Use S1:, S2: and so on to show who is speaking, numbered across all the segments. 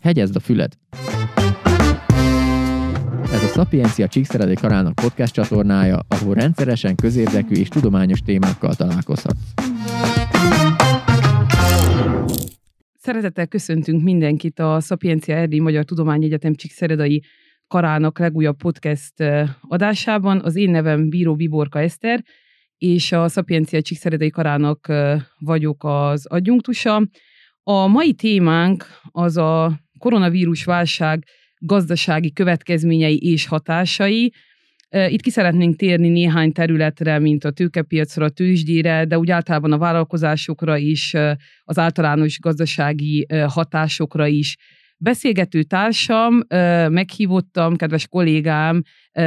S1: Hegyezd a füled! Ez a Szapiencia Csíkszeredai Karának podcast csatornája, ahol rendszeresen közérdekű és tudományos témákkal találkozhatsz.
S2: Szeretettel köszöntünk mindenkit a Szapiencia Erdély Magyar Tudományegyetem Csíkszeredai Karának legújabb podcast adásában. Az én nevem Bíró Biborka Eszter, és a Szapiencia Csíkszeredai Karának vagyok az adjunktusa. A mai témánk az a koronavírus válság gazdasági következményei és hatásai. Itt ki szeretnénk térni néhány területre, mint a tőkepiacra, a tőzsdére, de úgy általában a vállalkozásokra is, az általános gazdasági hatásokra is. Beszélgető társam, meghívottam, kedves kollégám,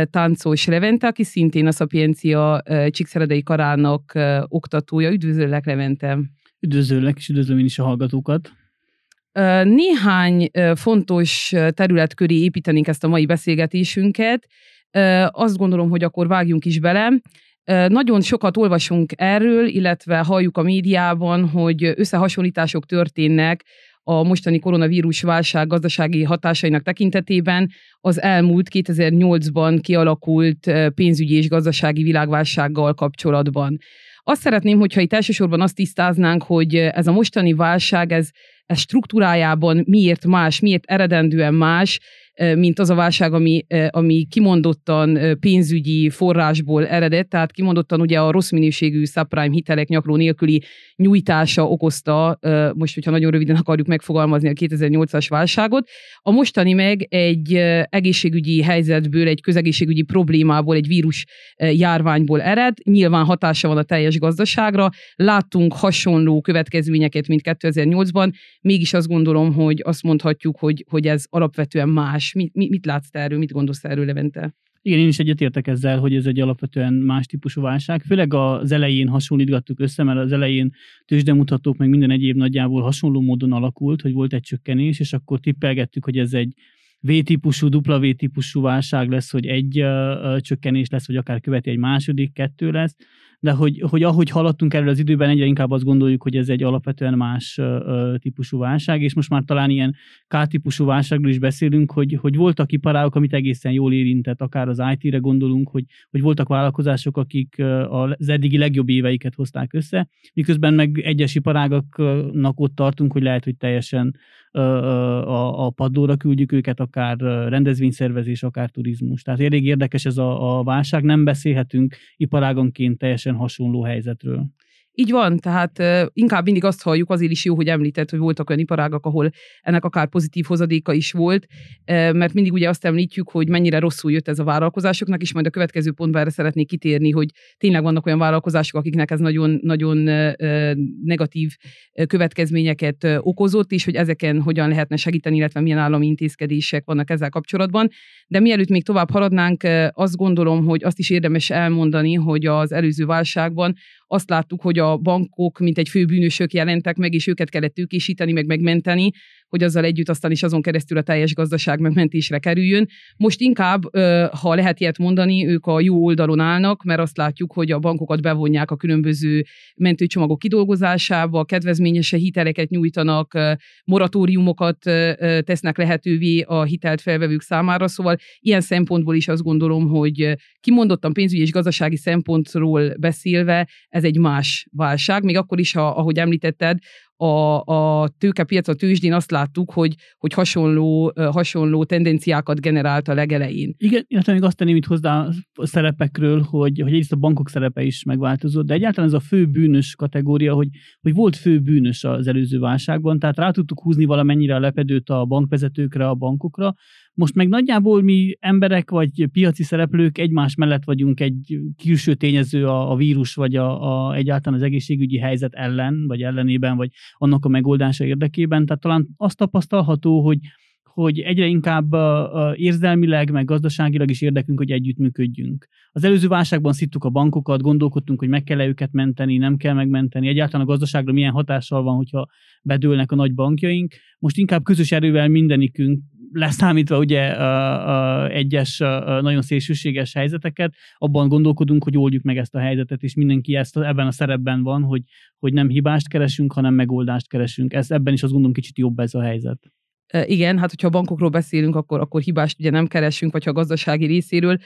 S2: Táncos Levente, aki szintén a Szapiencia Csíkszeredei Karának oktatója. Üdvözöllek, Levente!
S3: Üdvözöllek, és üdvözlöm én is a hallgatókat!
S2: Néhány fontos terület köré építenénk ezt a mai beszélgetésünket. Azt gondolom, hogy akkor vágjunk is bele. Nagyon sokat olvasunk erről, illetve halljuk a médiában, hogy összehasonlítások történnek a mostani koronavírus válság gazdasági hatásainak tekintetében az elmúlt 2008-ban kialakult pénzügyi és gazdasági világválsággal kapcsolatban. Azt szeretném, hogyha itt elsősorban azt tisztáznánk, hogy ez a mostani válság, ez, ez struktúrájában miért más, miért eredendően más, mint az a válság, ami, ami kimondottan pénzügyi forrásból eredett, tehát kimondottan ugye a rossz minőségű subprime hitelek nyakló nélküli nyújtása okozta, most, hogyha nagyon röviden akarjuk megfogalmazni a 2008-as válságot. A mostani meg egy egészségügyi helyzetből, egy közegészségügyi problémából, egy vírus járványból ered, nyilván hatása van a teljes gazdaságra, láttunk hasonló következményeket, mint 2008-ban, mégis azt gondolom, hogy azt mondhatjuk, hogy, hogy ez alapvetően más más? Mit, mit, mit látsz te erről, mit gondolsz erről, Levente?
S3: Igen, én is egyetértek ezzel, hogy ez egy alapvetően más típusú válság. Főleg az elején hasonlítgattuk össze, mert az elején tőzsdemutatók meg minden egyéb nagyjából hasonló módon alakult, hogy volt egy csökkenés, és akkor tippelgettük, hogy ez egy V-típusú, dupla V-típusú válság lesz, hogy egy uh, csökkenés lesz, vagy akár követi egy második, kettő lesz de hogy, hogy ahogy haladtunk erről az időben, egyre inkább azt gondoljuk, hogy ez egy alapvetően más ö, típusú válság, és most már talán ilyen K-típusú válságról is beszélünk, hogy, hogy voltak iparágok, amit egészen jól érintett, akár az IT-re gondolunk, hogy, hogy voltak vállalkozások, akik az eddigi legjobb éveiket hozták össze, miközben meg egyes iparágaknak ott tartunk, hogy lehet, hogy teljesen a, a padlóra küldjük őket, akár rendezvényszervezés, akár turizmus. Tehát elég érdekes ez a, a válság, nem beszélhetünk iparágonként teljesen hasonló helyzetről.
S2: Így van, tehát inkább mindig azt halljuk, azért is jó, hogy említett, hogy voltak olyan iparágak, ahol ennek akár pozitív hozadéka is volt, mert mindig ugye azt említjük, hogy mennyire rosszul jött ez a vállalkozásoknak, és majd a következő pontban erre szeretnék kitérni, hogy tényleg vannak olyan vállalkozások, akiknek ez nagyon, nagyon negatív következményeket okozott, és hogy ezeken hogyan lehetne segíteni, illetve milyen állami intézkedések vannak ezzel kapcsolatban. De mielőtt még tovább haladnánk, azt gondolom, hogy azt is érdemes elmondani, hogy az előző válságban azt láttuk, hogy a bankok, mint egy fő bűnösök jelentek meg, és őket kellett tőkésíteni, meg megmenteni, hogy azzal együtt aztán is azon keresztül a teljes gazdaság megmentésre kerüljön. Most inkább, ha lehet ilyet mondani, ők a jó oldalon állnak, mert azt látjuk, hogy a bankokat bevonják a különböző mentőcsomagok kidolgozásába, kedvezményese hiteleket nyújtanak, moratóriumokat tesznek lehetővé a hitelt felvevők számára, szóval ilyen szempontból is azt gondolom, hogy kimondottan pénzügyi és gazdasági szempontról beszélve ez egy más válság, még akkor is, ha, ahogy említetted, a, a tőkepiac, a tőzsdén azt láttuk, hogy, hogy hasonló, hasonló tendenciákat generált a legelején.
S3: Igen, illetve még azt tenném itt hozzá a szerepekről, hogy, hogy egyrészt a bankok szerepe is megváltozott, de egyáltalán ez a fő bűnös kategória, hogy, hogy volt fő bűnös az előző válságban, tehát rá tudtuk húzni valamennyire a lepedőt a bankvezetőkre, a bankokra, most meg nagyjából mi emberek vagy piaci szereplők egymás mellett vagyunk egy külső tényező a, a vírus, vagy a, a, egyáltalán az egészségügyi helyzet ellen, vagy ellenében, vagy annak a megoldása érdekében. Tehát talán azt tapasztalható, hogy hogy egyre inkább érzelmileg, meg gazdaságilag is érdekünk, hogy együttműködjünk. Az előző válságban szittuk a bankokat, gondolkodtunk, hogy meg kell -e őket menteni, nem kell megmenteni, egyáltalán a gazdaságra milyen hatással van, hogyha bedőlnek a nagy bankjaink. Most inkább közös erővel mindenikünk, leszámítva ugye uh, uh, egyes uh, nagyon szélsőséges helyzeteket, abban gondolkodunk, hogy oldjuk meg ezt a helyzetet, és mindenki ezt ebben a szerepben van, hogy, hogy nem hibást keresünk, hanem megoldást keresünk. Ez ebben is azt gondolom kicsit jobb ez a helyzet.
S2: Igen, hát hogyha a bankokról beszélünk, akkor, akkor hibást ugye nem keresünk, vagy ha a gazdasági részéről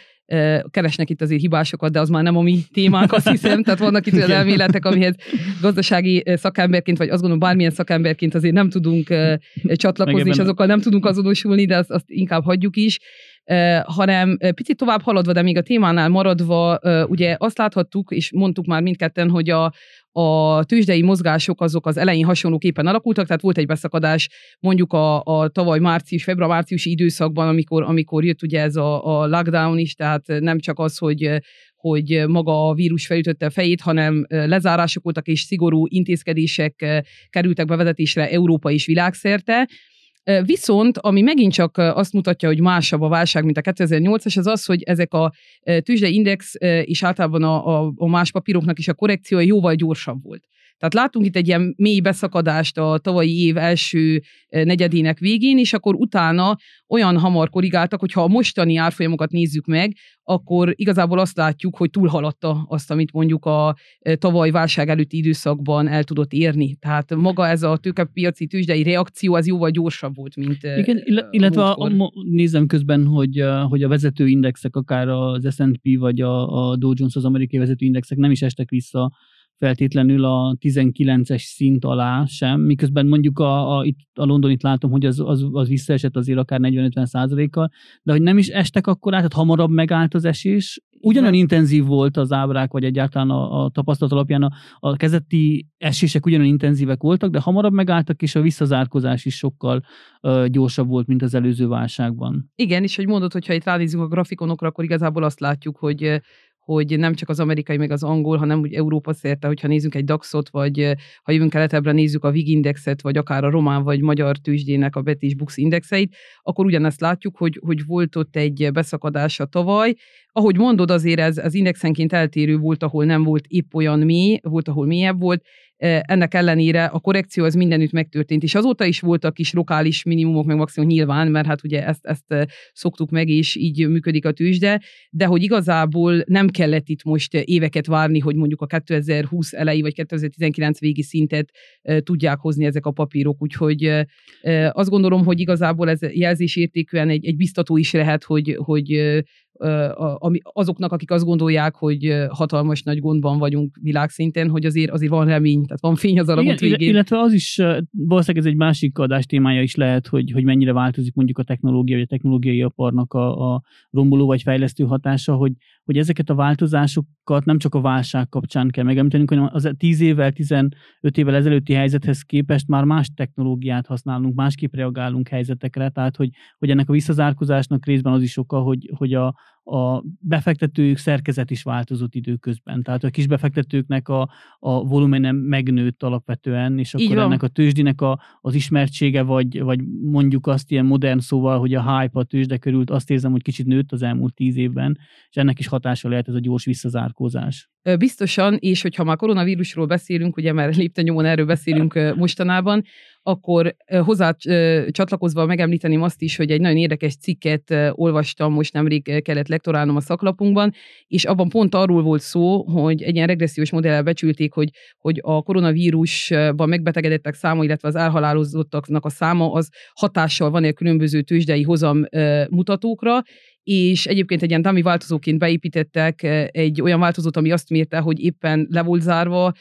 S2: keresnek itt azért hibásokat, de az már nem a mi témánk, azt hiszem. Tehát vannak itt olyan elméletek, amihez gazdasági szakemberként, vagy azt gondolom bármilyen szakemberként azért nem tudunk csatlakozni, és azokkal nem tudunk azonosulni, de azt, azt inkább hagyjuk is. Uh, hanem picit tovább haladva, de még a témánál maradva, uh, ugye azt láthattuk, és mondtuk már mindketten, hogy a, a tőzsdei mozgások azok az elején hasonlóképpen alakultak, tehát volt egy beszakadás mondjuk a, a tavaly március, február-márciusi időszakban, amikor, amikor jött ugye ez a, a lockdown is, tehát nem csak az, hogy hogy maga a vírus felütötte a fejét, hanem lezárások voltak és szigorú intézkedések kerültek bevezetésre Európa és világszerte. Viszont, ami megint csak azt mutatja, hogy másabb a válság, mint a 2008-as, az az, hogy ezek a tőzsdei index és általában a, a, a más papíroknak is a korrekciója jóval gyorsabb volt. Tehát látunk itt egy ilyen mély beszakadást a tavalyi év első negyedének végén, és akkor utána olyan hamar korrigáltak, hogy ha a mostani árfolyamokat nézzük meg, akkor igazából azt látjuk, hogy túlhaladta azt, amit mondjuk a tavaly válság előtti időszakban el tudott érni. Tehát maga ez a tőkepiaci tőzsdei reakció, ez jóval gyorsabb volt, mint
S3: Igen, illetve a, a, nézem közben, hogy, hogy a vezető indexek, akár az S&P vagy a, a Dow Jones, az amerikai vezető indexek nem is estek vissza feltétlenül a 19-es szint alá sem, miközben mondjuk a, a, itt a Londonit látom, hogy az, az, az visszaesett azért akár 40-50 százalékkal, de hogy nem is estek akkor át, tehát hamarabb megállt az esés, ugyanolyan intenzív volt az ábrák, vagy egyáltalán a, a tapasztalat alapján a, a kezdeti esések ugyanolyan intenzívek voltak, de hamarabb megálltak, és a visszazárkozás is sokkal uh, gyorsabb volt, mint az előző válságban.
S2: Igen, és hogy mondod, hogyha itt ránézünk a grafikonokra, akkor igazából azt látjuk, hogy hogy nem csak az amerikai, meg az angol, hanem úgy Európa szerte, hogyha nézzünk egy DAX-ot, vagy ha jövünk keletebbre, nézzük a VIG indexet, vagy akár a román vagy magyar tőzsdének a Betis Bux indexeit, akkor ugyanezt látjuk, hogy, hogy volt ott egy beszakadása tavaly. Ahogy mondod, azért ez az indexenként eltérő volt, ahol nem volt épp olyan mély, volt, ahol mélyebb volt, ennek ellenére a korrekció az mindenütt megtörtént, és azóta is voltak kis lokális minimumok, meg maximum nyilván, mert hát ugye ezt, ezt szoktuk meg, és így működik a tőzsde, de hogy igazából nem kellett itt most éveket várni, hogy mondjuk a 2020 elejé vagy 2019 végi szintet tudják hozni ezek a papírok, úgyhogy azt gondolom, hogy igazából ez jelzésértékűen egy, egy biztató is lehet, hogy, hogy azoknak, akik azt gondolják, hogy hatalmas nagy gondban vagyunk világszinten, hogy azért, azért van remény, tehát van fény az alagút végén.
S3: Illetve az is, valószínűleg ez egy másik adás témája is lehet, hogy, hogy mennyire változik mondjuk a technológia, vagy a technológiai iparnak a, a romboló vagy fejlesztő hatása, hogy, hogy ezeket a változásokat nem csak a válság kapcsán kell megemlítenünk, hanem az 10 évvel, 15 évvel ezelőtti helyzethez képest már más technológiát használunk, másképp reagálunk helyzetekre, tehát hogy, hogy ennek a visszazárkozásnak részben az is oka, hogy, hogy a, a befektetők szerkezet is változott időközben. Tehát a kis befektetőknek a, a volumene megnőtt alapvetően, és akkor ennek a tőzsdinek a, az ismertsége, vagy, vagy mondjuk azt ilyen modern szóval, hogy a hype a tőzsde körült, azt érzem, hogy kicsit nőtt az elmúlt tíz évben, és ennek is hatása lehet ez a gyors visszazárkózás.
S2: Biztosan, és hogyha már koronavírusról beszélünk, ugye már lépte nyomon erről beszélünk mostanában, akkor hozzá csatlakozva megemlíteném azt is, hogy egy nagyon érdekes cikket olvastam, most nemrég kellett lektorálnom a szaklapunkban, és abban pont arról volt szó, hogy egy ilyen regressziós modellel becsülték, hogy, hogy a koronavírusban megbetegedettek száma, illetve az elhalálozottaknak a száma az hatással van egy különböző tőzsdei hozam mutatókra, és egyébként egy ilyen dummy változóként beépítettek egy olyan változót, ami azt mérte, hogy éppen le volt zárva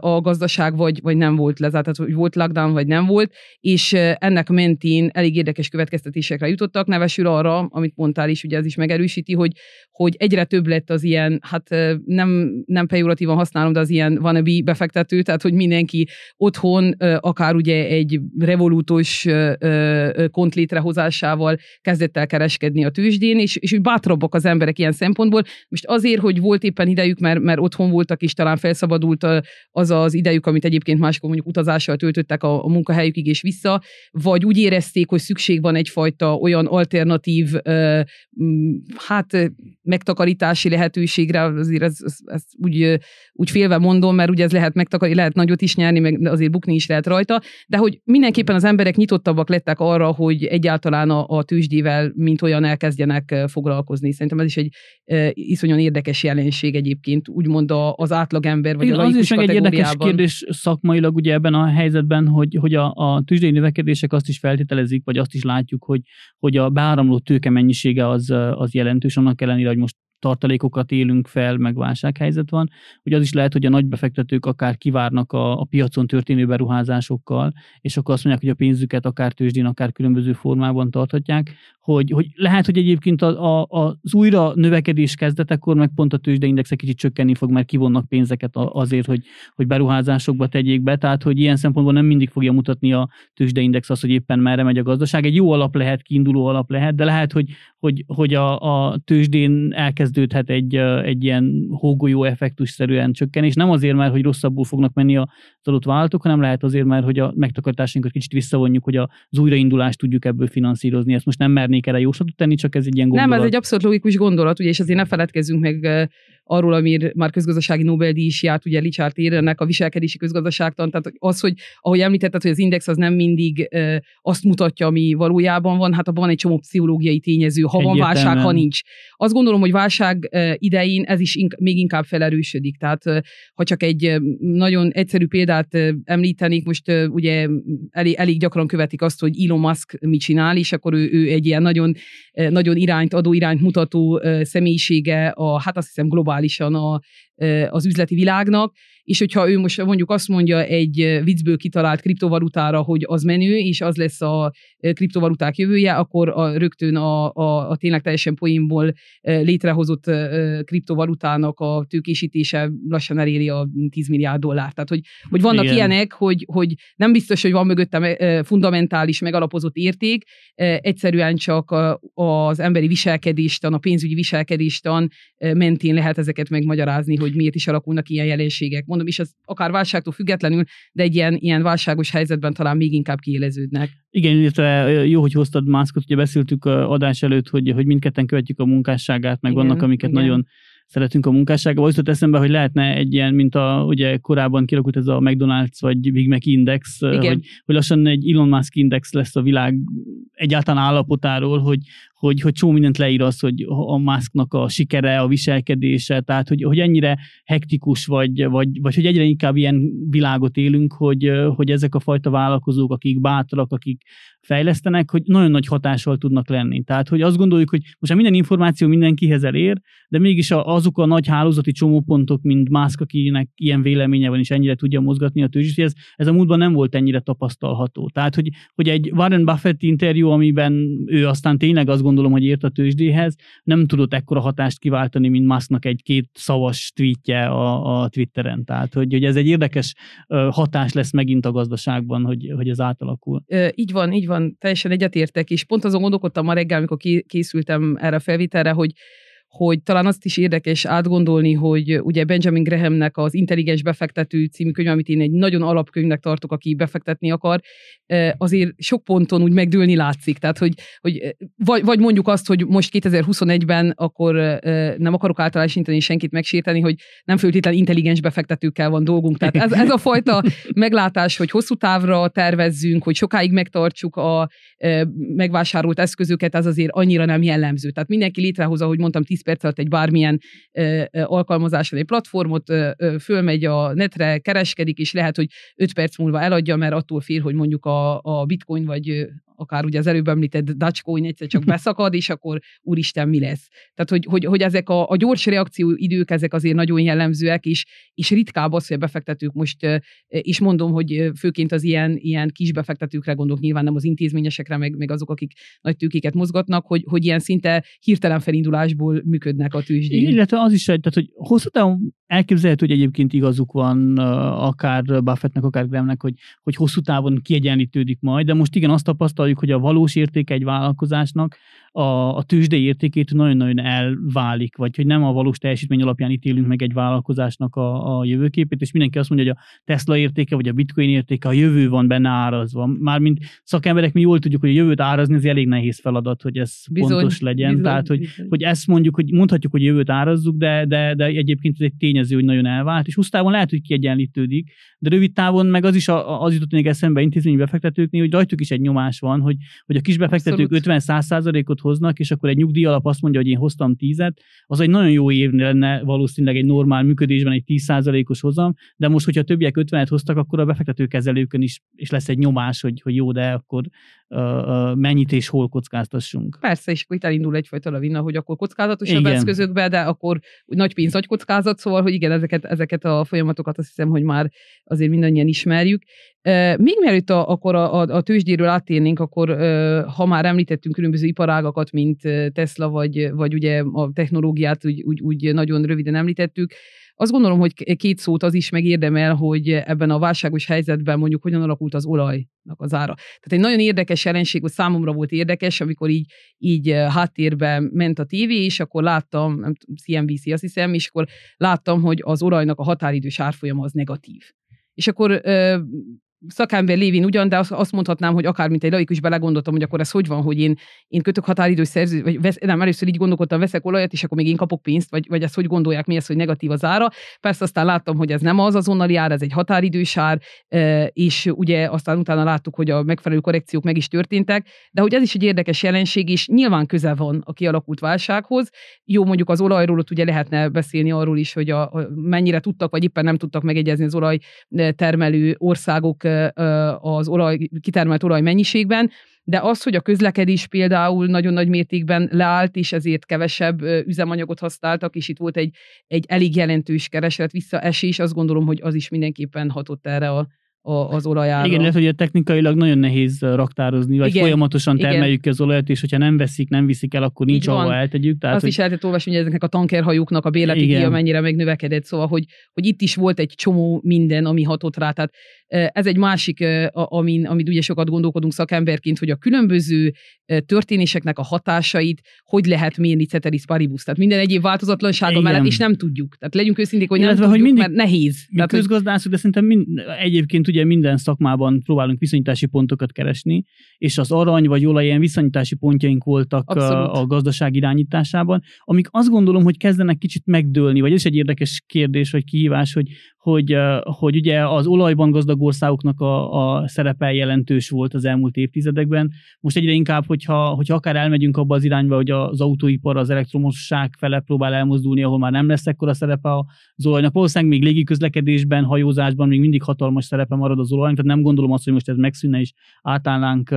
S2: a gazdaság, vagy, vagy nem volt lezárt, tehát hogy volt lockdown, vagy nem volt, és ennek mentén elég érdekes következtetésekre jutottak, nevesül arra, amit mondtál is, ugye ez is megerősíti, hogy, hogy egyre több lett az ilyen, hát nem, nem pejoratívan használom, de az ilyen wannabe befektető, tehát hogy mindenki otthon, akár ugye egy revolútos kont létrehozásával kezdett el kereskedni a tőzsdén, és, és bátrabbak az emberek ilyen szempontból. Most azért, hogy volt éppen idejük, mert, mert otthon voltak, és talán felszabadult az az idejük, amit egyébként máskor mondjuk utazással töltöttek a, a munkahelyükig és vissza, vagy úgy érezték, hogy szükség van egyfajta olyan alternatív, hát megtakarítási lehetőségre, azért ez, ez, ez úgy, úgy félve mondom, mert ugye ez lehet megtakarítani, lehet nagyot is nyerni, meg azért bukni is lehet rajta, de hogy mindenképpen az emberek nyitottabbak lettek arra, hogy egyáltalán a, a tőzsdével, mint olyan elkezdjenek foglalkozni. Szerintem ez is egy iszonyan érdekes jelenség egyébként, úgymond az átlagember vagy Igen, a
S3: Az
S2: is
S3: egy érdekes kérdés szakmailag ugye ebben a helyzetben, hogy, hogy a, a tüzsdei növekedések azt is feltételezik, vagy azt is látjuk, hogy, hogy a beáramló tőke mennyisége az, az jelentős, annak ellenére, hogy most tartalékokat élünk fel, meg válsághelyzet van, hogy az is lehet, hogy a nagy befektetők akár kivárnak a, a piacon történő beruházásokkal, és akkor azt mondják, hogy a pénzüket akár tőzsdén, akár különböző formában tarthatják, hogy, hogy lehet, hogy egyébként a, a, az újra növekedés kezdetekor meg pont a tőzsdeindex egy kicsit csökkenni fog, mert kivonnak pénzeket azért, hogy, hogy beruházásokba tegyék be, tehát hogy ilyen szempontból nem mindig fogja mutatni a tőzsdeindex azt, hogy éppen merre megy a gazdaság. Egy jó alap lehet, kiinduló alap lehet, de lehet, hogy, hogy, hogy a, a tőzsdén elkezdődhet egy, egy ilyen hógolyó effektusszerűen csökkenés. Nem azért, mert hogy rosszabbul fognak menni az adott vállalatok, hanem lehet azért, mert hogy a megtakarításunkat kicsit visszavonjuk, hogy az újraindulást tudjuk ebből finanszírozni. Ezt most nem mernék erre jóslatot tenni, csak ez egy ilyen gondolat.
S2: Nem, ez egy abszolút logikus gondolat, ugye, és azért ne feledkezzünk meg arról, amir már közgazdasági Nobel-díj is járt, ugye Richard Érennek a viselkedési közgazdaságtan, tehát az, hogy ahogy említetted, hogy az index az nem mindig e, azt mutatja, ami valójában van, hát abban van egy csomó pszichológiai tényező, ha van válság, ha nincs. Azt gondolom, hogy válság e, idején ez is ink- még inkább felerősödik. Tehát e, ha csak egy nagyon egyszerű példát e, említenék, most e, ugye elég, elég gyakran követik azt, hogy Elon Musk mit csinál, és akkor ő, ő egy ilyen nagyon, nagyon irányt adó, irányt mutató személyisége, a, hát azt hiszem globális globálisan a, az üzleti világnak, és hogyha ő most mondjuk azt mondja egy viccből kitalált kriptovalutára, hogy az menő, és az lesz a kriptovaluták jövője, akkor a, rögtön a, a, a tényleg teljesen poénból létrehozott kriptovalutának a tőkésítése lassan eléri a 10 milliárd dollárt. Tehát, hogy, hogy vannak Igen. ilyenek, hogy, hogy nem biztos, hogy van mögöttem fundamentális, megalapozott érték, egyszerűen csak az emberi viselkedéstan, a pénzügyi viselkedéstan mentén lehet ezeket megmagyarázni, hogy miért is alakulnak ilyen jelenségek mondom, és ez akár válságtól függetlenül, de egy ilyen, ilyen válságos helyzetben talán még inkább kiéleződnek.
S3: Igen, illetve jó, hogy hoztad mászkot, ugye beszéltük adás előtt, hogy, hogy mindketten követjük a munkásságát, meg igen, vannak, amiket igen. nagyon szeretünk a munkássággal. Az eszembe, hogy lehetne egy ilyen, mint a ugye korábban kialakult ez a McDonald's vagy Big Mac Index, hogy, hogy lassan egy Elon Musk Index lesz a világ egyáltalán állapotáról, hogy, hogy, hogy csomó mindent leír az, hogy a Musknak a sikere, a viselkedése, tehát hogy, hogy ennyire hektikus, vagy, vagy, vagy hogy egyre inkább ilyen világot élünk, hogy, hogy ezek a fajta vállalkozók, akik bátrak, akik fejlesztenek, hogy nagyon nagy hatással tudnak lenni. Tehát, hogy azt gondoljuk, hogy most minden információ mindenkihez elér, de mégis azok a nagy hálózati csomópontok, mint Musk, akinek ilyen véleménye van, és ennyire tudja mozgatni a tőzsét, ez, ez a múltban nem volt ennyire tapasztalható. Tehát, hogy, hogy egy Warren Buffett interjú, amiben ő aztán tényleg azt gondolom, hogy ért a tőzsdéhez, nem tudott ekkora hatást kiváltani, mint Musknak egy két szavas tweetje a, a Twitteren. Tehát, hogy, hogy ez egy érdekes hatás lesz megint a gazdaságban, hogy, hogy ez átalakul.
S2: Így van, így van, teljesen egyetértek, és pont azon gondolkodtam ma reggel, amikor készültem erre a felvételre, hogy hogy talán azt is érdekes átgondolni, hogy ugye Benjamin Grahamnek az Intelligens befektető című könyv, amit én egy nagyon alapkönyvnek tartok, aki befektetni akar, azért sok ponton úgy megdőlni látszik. Tehát, hogy, hogy vagy, vagy mondjuk azt, hogy most 2021-ben akkor nem akarok általánosítani senkit megsérteni, hogy nem föltétlenül intelligens befektetőkkel van dolgunk. Tehát ez, ez a fajta meglátás, hogy hosszú távra tervezzünk, hogy sokáig megtartsuk a megvásárolt eszközöket, ez azért annyira nem jellemző. Tehát mindenki létrehoz, ahogy mondtam, 10 perc alatt egy bármilyen alkalmazáson egy platformot, fölmegy a netre, kereskedik, és lehet, hogy 5 perc múlva eladja, mert attól fél, hogy mondjuk a, a bitcoin vagy akár ugye az előbb említett Dogecoin egyszer csak beszakad, és akkor úristen, mi lesz. Tehát, hogy, hogy, hogy ezek a, a gyors reakcióidők, ezek azért nagyon jellemzőek, és, és ritkább az, hogy a befektetők most, és mondom, hogy főként az ilyen, ilyen kis befektetőkre gondolok, nyilván nem az intézményesekre, meg, meg azok, akik nagy tőkéket mozgatnak, hogy, hogy ilyen szinte hirtelen felindulásból működnek a tőzsdén.
S3: Illetve az is, tehát, hogy hosszú távon elképzelhető, hogy egyébként igazuk van akár Buffettnek, akár Grahamnek, hogy, hogy hosszú távon kiegyenlítődik majd, de most igen, azt tapasztaljuk, hogy a valós értéke egy vállalkozásnak a, a tőzsdei értékét nagyon-nagyon elválik, vagy hogy nem a valós teljesítmény alapján ítélünk meg egy vállalkozásnak a, a jövőképét, és mindenki azt mondja, hogy a Tesla értéke, vagy a Bitcoin értéke, a jövő van benne árazva. Mármint szakemberek mi jól tudjuk, hogy a jövőt árazni, ez elég nehéz feladat, hogy ez bizony, pontos legyen. Bizony, Tehát, hogy, bizony. hogy ezt mondjuk, hogy mondhatjuk, hogy jövőt árazzuk, de, de, de egyébként ez egy tény tényező, hogy nagyon elvált, és hosszú távon lehet, hogy kiegyenlítődik, de rövid távon meg az is a, az jutott még eszembe intézményi befektetőknél, hogy rajtuk is egy nyomás van, hogy, hogy a kisbefektetők 50-100%-ot hoznak, és akkor egy nyugdíjalap azt mondja, hogy én hoztam 10-et, az egy nagyon jó év lenne valószínűleg egy normál működésben egy 10%-os hozam, de most, hogyha többiek 50-et hoztak, akkor a befektetőkezelőkön is és lesz egy nyomás, hogy, hogy jó, de akkor mennyit és hol kockáztassunk.
S2: Persze, és akkor itt elindul egyfajta lavina, hogy akkor kockázatosabb eszközökbe, de akkor nagy pénz, nagy kockázat, szóval, hogy igen, ezeket, ezeket a folyamatokat azt hiszem, hogy már azért mindannyian ismerjük. Még mielőtt a, akkor a, a, a tőzsdéről áttérnénk, akkor ha már említettünk különböző iparágakat, mint Tesla, vagy, vagy ugye a technológiát úgy, úgy, úgy nagyon röviden említettük, azt gondolom, hogy két szót az is megérdemel, hogy ebben a válságos helyzetben mondjuk hogyan alakult az olajnak az ára. Tehát egy nagyon érdekes jelenség, hogy számomra volt érdekes, amikor így, így háttérben ment a tévé, és akkor láttam, nem CNBC azt hiszem, és akkor láttam, hogy az olajnak a határidős árfolyama az negatív. És akkor szakember lévén ugyan, de azt mondhatnám, hogy akár mint egy laikus belegondoltam, hogy akkor ez hogy van, hogy én, én kötök határidős szerző, vagy vesz, nem, először így gondolkodtam, veszek olajat, és akkor még én kapok pénzt, vagy, vagy ezt hogy gondolják, mi ez, hogy negatív az ára. Persze aztán láttam, hogy ez nem az azonnali ár, ez egy határidős ár, és ugye aztán utána láttuk, hogy a megfelelő korrekciók meg is történtek, de hogy ez is egy érdekes jelenség, és nyilván köze van a kialakult válsághoz. Jó, mondjuk az olajról ott ugye lehetne beszélni arról is, hogy a, a mennyire tudtak, vagy éppen nem tudtak megegyezni az olajtermelő országok az olaj, kitermelt olaj mennyiségben, de az, hogy a közlekedés például nagyon nagy mértékben leállt, és ezért kevesebb üzemanyagot használtak, és itt volt egy, egy elég jelentős kereslet visszaesés, azt gondolom, hogy az is mindenképpen hatott erre a, a, az olajára.
S3: Igen, lehet, hogy technikailag nagyon nehéz raktározni, vagy igen, folyamatosan termeljük igen. az olajat, és hogyha nem veszik, nem viszik el, akkor nincs ahol eltegyük.
S2: Tehát, Azt hogy... is lehetett olvasni, hogy ezeknek a tankerhajóknak a bérleti díja mennyire megnövekedett, szóval, hogy, hogy itt is volt egy csomó minden, ami hatott rá. Tehát ez egy másik, amin, amit ugye sokat gondolkodunk szakemberként, hogy a különböző történéseknek a hatásait hogy lehet mérni ceteris paribus. Tehát minden egyéb változatlansága Igen. mellett, és nem tudjuk. Tehát legyünk őszinték, hogy Illetve, nem tudjuk, hogy mindig, mert nehéz.
S3: Mi Tehát, közgazdászok, de szerintem mind, egyébként ugye minden szakmában próbálunk viszonyítási pontokat keresni, és az arany vagy olaj ilyen viszonyítási pontjaink voltak Abszolút. a gazdaság irányításában, amik azt gondolom, hogy kezdenek kicsit megdőlni, vagy ez is egy érdekes kérdés, vagy kihívás, hogy, hogy, hogy ugye az olajban gazdag országoknak a, a szerepe jelentős volt az elmúlt évtizedekben. Most egyre inkább, hogyha, hogyha akár elmegyünk abba az irányba, hogy az autóipar az elektromosság fele próbál elmozdulni, ahol már nem lesz ekkora szerepe az olajnak. Valószínűleg még légiközlekedésben, hajózásban még mindig hatalmas szerepe marad az olajnak, tehát nem gondolom azt, hogy most ez megszűnne és átállnánk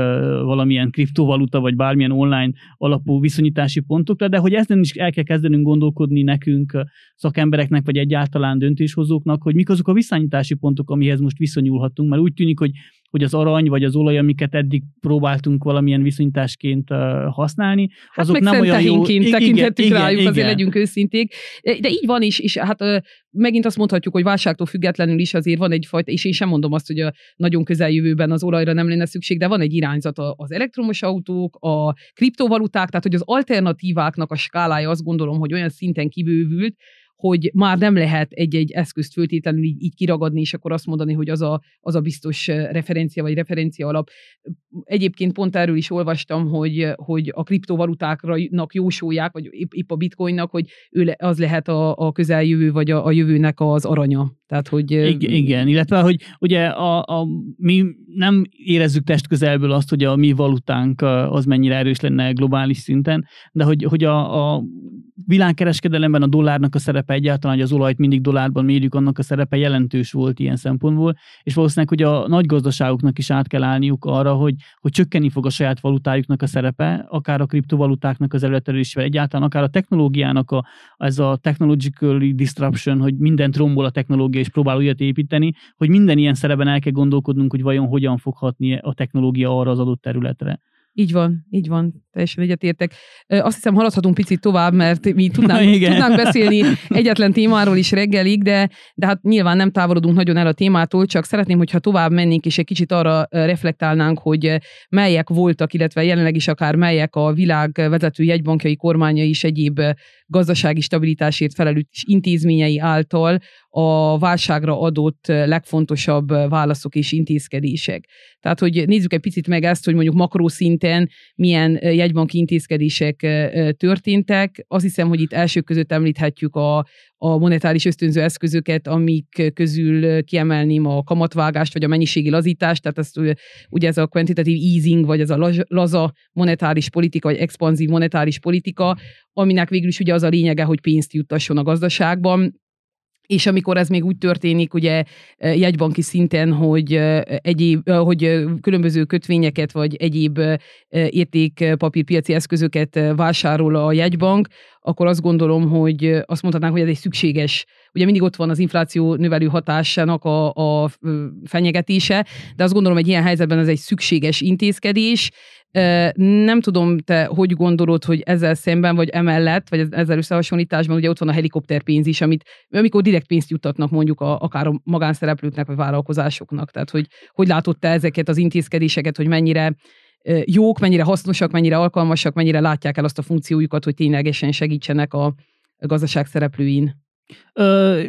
S3: valamilyen kriptovaluta vagy bármilyen online alapú viszonyítási pontokra, de hogy ezen is el kell kezdenünk gondolkodni nekünk, szakembereknek, vagy egyáltalán döntéshozóknak, hogy mik azok a viszonyítási pontok, amihez most viszonyulhatunk, mert úgy tűnik, hogy hogy az arany vagy az olaj, amiket eddig próbáltunk valamilyen viszonyításként uh, használni,
S2: hát azok nem olyan jó... tekinthettük igen, rájuk, igen, azért igen. legyünk őszinték. De így van is, és hát megint azt mondhatjuk, hogy válságtól függetlenül is azért van egyfajta, és én sem mondom azt, hogy a nagyon közeljövőben az olajra nem lenne szükség, de van egy irányzat az elektromos autók, a kriptovaluták, tehát hogy az alternatíváknak a skálája azt gondolom, hogy olyan szinten kibővült, hogy már nem lehet egy-egy eszközt föltétlenül így, így kiragadni, és akkor azt mondani, hogy az a, az a biztos referencia vagy referencia alap. Egyébként pont erről is olvastam, hogy, hogy a kriptovalutáknak jósolják, vagy épp, épp a bitcoinnak, hogy ő az lehet a, a közeljövő, vagy a, a jövőnek az aranya. Tehát, hogy...
S3: Igen, illetve, hogy ugye a, a, mi nem érezzük testközelből azt, hogy a mi valutánk az mennyire erős lenne globális szinten, de hogy, hogy a, a világkereskedelemben a dollárnak a szerepe egyáltalán, hogy az olajt mindig dollárban mérjük, annak a szerepe jelentős volt ilyen szempontból, és valószínűleg, hogy a nagy gazdaságoknak is át kell állniuk arra, hogy, hogy csökkenni fog a saját valutájuknak a szerepe, akár a kriptovalutáknak az előterülésével, egyáltalán akár a technológiának a, ez a technological disruption, hogy mindent rombol a technológia és próbál újat építeni, hogy minden ilyen szerepben el kell gondolkodnunk, hogy vajon hogyan fog hatni a technológia arra az adott területre.
S2: Így van, így van, teljesen egyetértek. Azt hiszem, haladhatunk picit tovább, mert mi tudnánk, tudnánk beszélni egyetlen témáról is reggelig, de, de hát nyilván nem távolodunk nagyon el a témától, csak szeretném, hogyha tovább mennénk, és egy kicsit arra reflektálnánk, hogy melyek voltak, illetve jelenleg is akár melyek a világ vezető jegybankjai kormányai és egyéb gazdasági stabilitásért felelős intézményei által a válságra adott legfontosabb válaszok és intézkedések. Tehát, hogy nézzük egy picit meg ezt, hogy mondjuk makroszinten milyen jegybanki intézkedések történtek. Azt hiszem, hogy itt elsők között említhetjük a, a monetáris ösztönző eszközöket, amik közül kiemelném a kamatvágást, vagy a mennyiségi lazítást, tehát ezt ugye ez a quantitative easing, vagy ez a laza monetáris politika, vagy expanzív monetáris politika, aminek végül is ugye az a lényege, hogy pénzt juttasson a gazdaságban, és amikor ez még úgy történik, ugye jegybanki szinten, hogy, egyéb, hogy különböző kötvényeket vagy egyéb értékpapírpiaci eszközöket vásárol a jegybank, akkor azt gondolom, hogy azt mondhatnánk, hogy ez egy szükséges, ugye mindig ott van az infláció növelő hatásának a, a fenyegetése, de azt gondolom, hogy ilyen helyzetben ez egy szükséges intézkedés, nem tudom, te hogy gondolod, hogy ezzel szemben, vagy emellett, vagy ezzel összehasonlításban, ugye ott van a helikopterpénz is, amit amikor direkt pénzt juttatnak mondjuk a, akár a magánszereplőknek, vagy vállalkozásoknak. Tehát, hogy hogy látod te ezeket az intézkedéseket, hogy mennyire jók, mennyire hasznosak, mennyire alkalmasak, mennyire látják el azt a funkciójukat, hogy ténylegesen segítsenek a gazdaság szereplőin?
S3: Ö,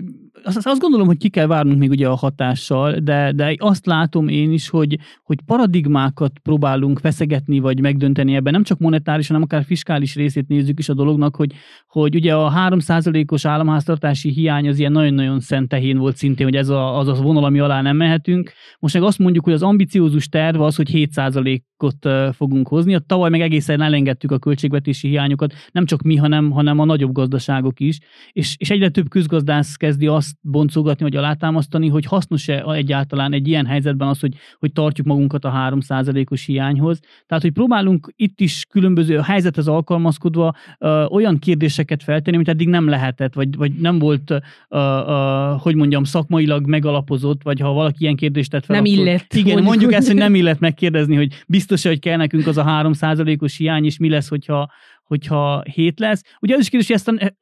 S3: azt, azt gondolom, hogy ki kell várnunk még ugye a hatással, de, de azt látom én is, hogy, hogy paradigmákat próbálunk feszegetni, vagy megdönteni ebben, nem csak monetáris, hanem akár fiskális részét nézzük is a dolognak, hogy, hogy ugye a 3%-os államháztartási hiány az ilyen nagyon-nagyon szentehén volt szintén, hogy ez a, az a vonal, ami alá nem mehetünk. Most meg azt mondjuk, hogy az ambiciózus terv az, hogy 7%-ot fogunk hozni. A tavaly meg egészen elengedtük a költségvetési hiányokat, nem csak mi, hanem, hanem a nagyobb gazdaságok is. És, és egyre több közgazdász kezdi azt boncogatni, vagy alátámasztani, hogy hasznos-e egyáltalán egy ilyen helyzetben az, hogy, hogy tartjuk magunkat a 3%-os hiányhoz. Tehát, hogy próbálunk itt is különböző helyzethez alkalmazkodva ö, olyan kérdéseket feltenni, amit eddig nem lehetett, vagy, vagy nem volt, ö, ö, hogy mondjam, szakmailag megalapozott, vagy ha valaki ilyen kérdést tett fel,
S2: Nem akkor, illet.
S3: Igen, mondjuk, mondjuk ezt, hogy nem illet megkérdezni, hogy biztos-e, hogy kell nekünk az a 3%-os hiány, és mi lesz, hogyha hogyha hét lesz. Ugye az is kérdés, hogy ezt a,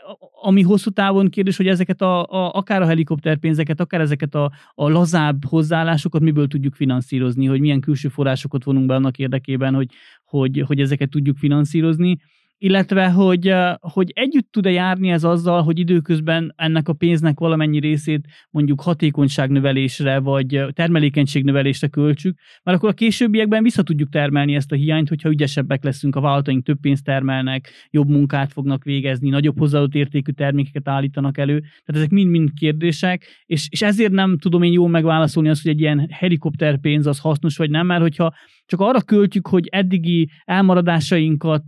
S3: ami hosszú távon kérdés, hogy ezeket a, a akár a helikopterpénzeket, akár ezeket a, a lazább hozzáállásokat miből tudjuk finanszírozni, hogy milyen külső forrásokat vonunk be annak érdekében, hogy, hogy, hogy ezeket tudjuk finanszírozni illetve hogy, hogy együtt tud-e járni ez azzal, hogy időközben ennek a pénznek valamennyi részét mondjuk hatékonyságnövelésre vagy termelékenységnövelésre költsük, mert akkor a későbbiekben vissza tudjuk termelni ezt a hiányt, hogyha ügyesebbek leszünk, a vállalataink több pénzt termelnek, jobb munkát fognak végezni, nagyobb hozzáadott értékű termékeket állítanak elő. Tehát ezek mind-mind kérdések, és, és ezért nem tudom én jól megválaszolni azt, hogy egy ilyen helikopterpénz az hasznos vagy nem, mert hogyha csak arra költjük, hogy eddigi elmaradásainkat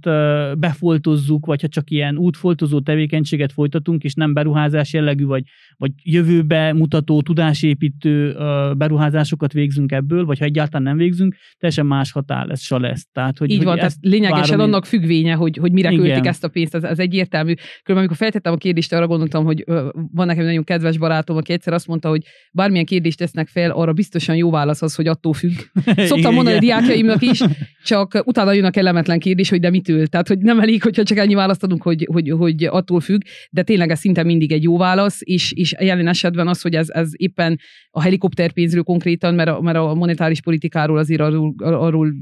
S3: befoltozzuk, vagy ha csak ilyen útfoltozó tevékenységet folytatunk, és nem beruházás jellegű, vagy, vagy jövőbe mutató, tudásépítő beruházásokat végzünk ebből, vagy ha egyáltalán nem végzünk, teljesen más hatása lesz.
S2: Tehát, hogy, Így hogy van, tehát lényegesen várom, annak függvénye, hogy, hogy mire igen. költik ezt a pénzt, ez, ez egyértelmű. Különben, amikor feltettem a kérdést, arra gondoltam, hogy van nekem nagyon kedves barátom, aki egyszer azt mondta, hogy bármilyen kérdést tesznek fel, arra biztosan jó válasz az, hogy attól függ. Szoktam mondani a diákjaimnak is, csak utána jön a kellemetlen kérdés, hogy de mitől. Tehát, hogy nem elég, hogyha csak ennyi választ adunk, hogy, hogy, hogy attól függ, de tényleg ez szinte mindig egy jó válasz, és, és jelen esetben az, hogy ez, ez éppen a helikopterpénzről konkrétan, mert a, mert a monetáris politikáról azért arról, arról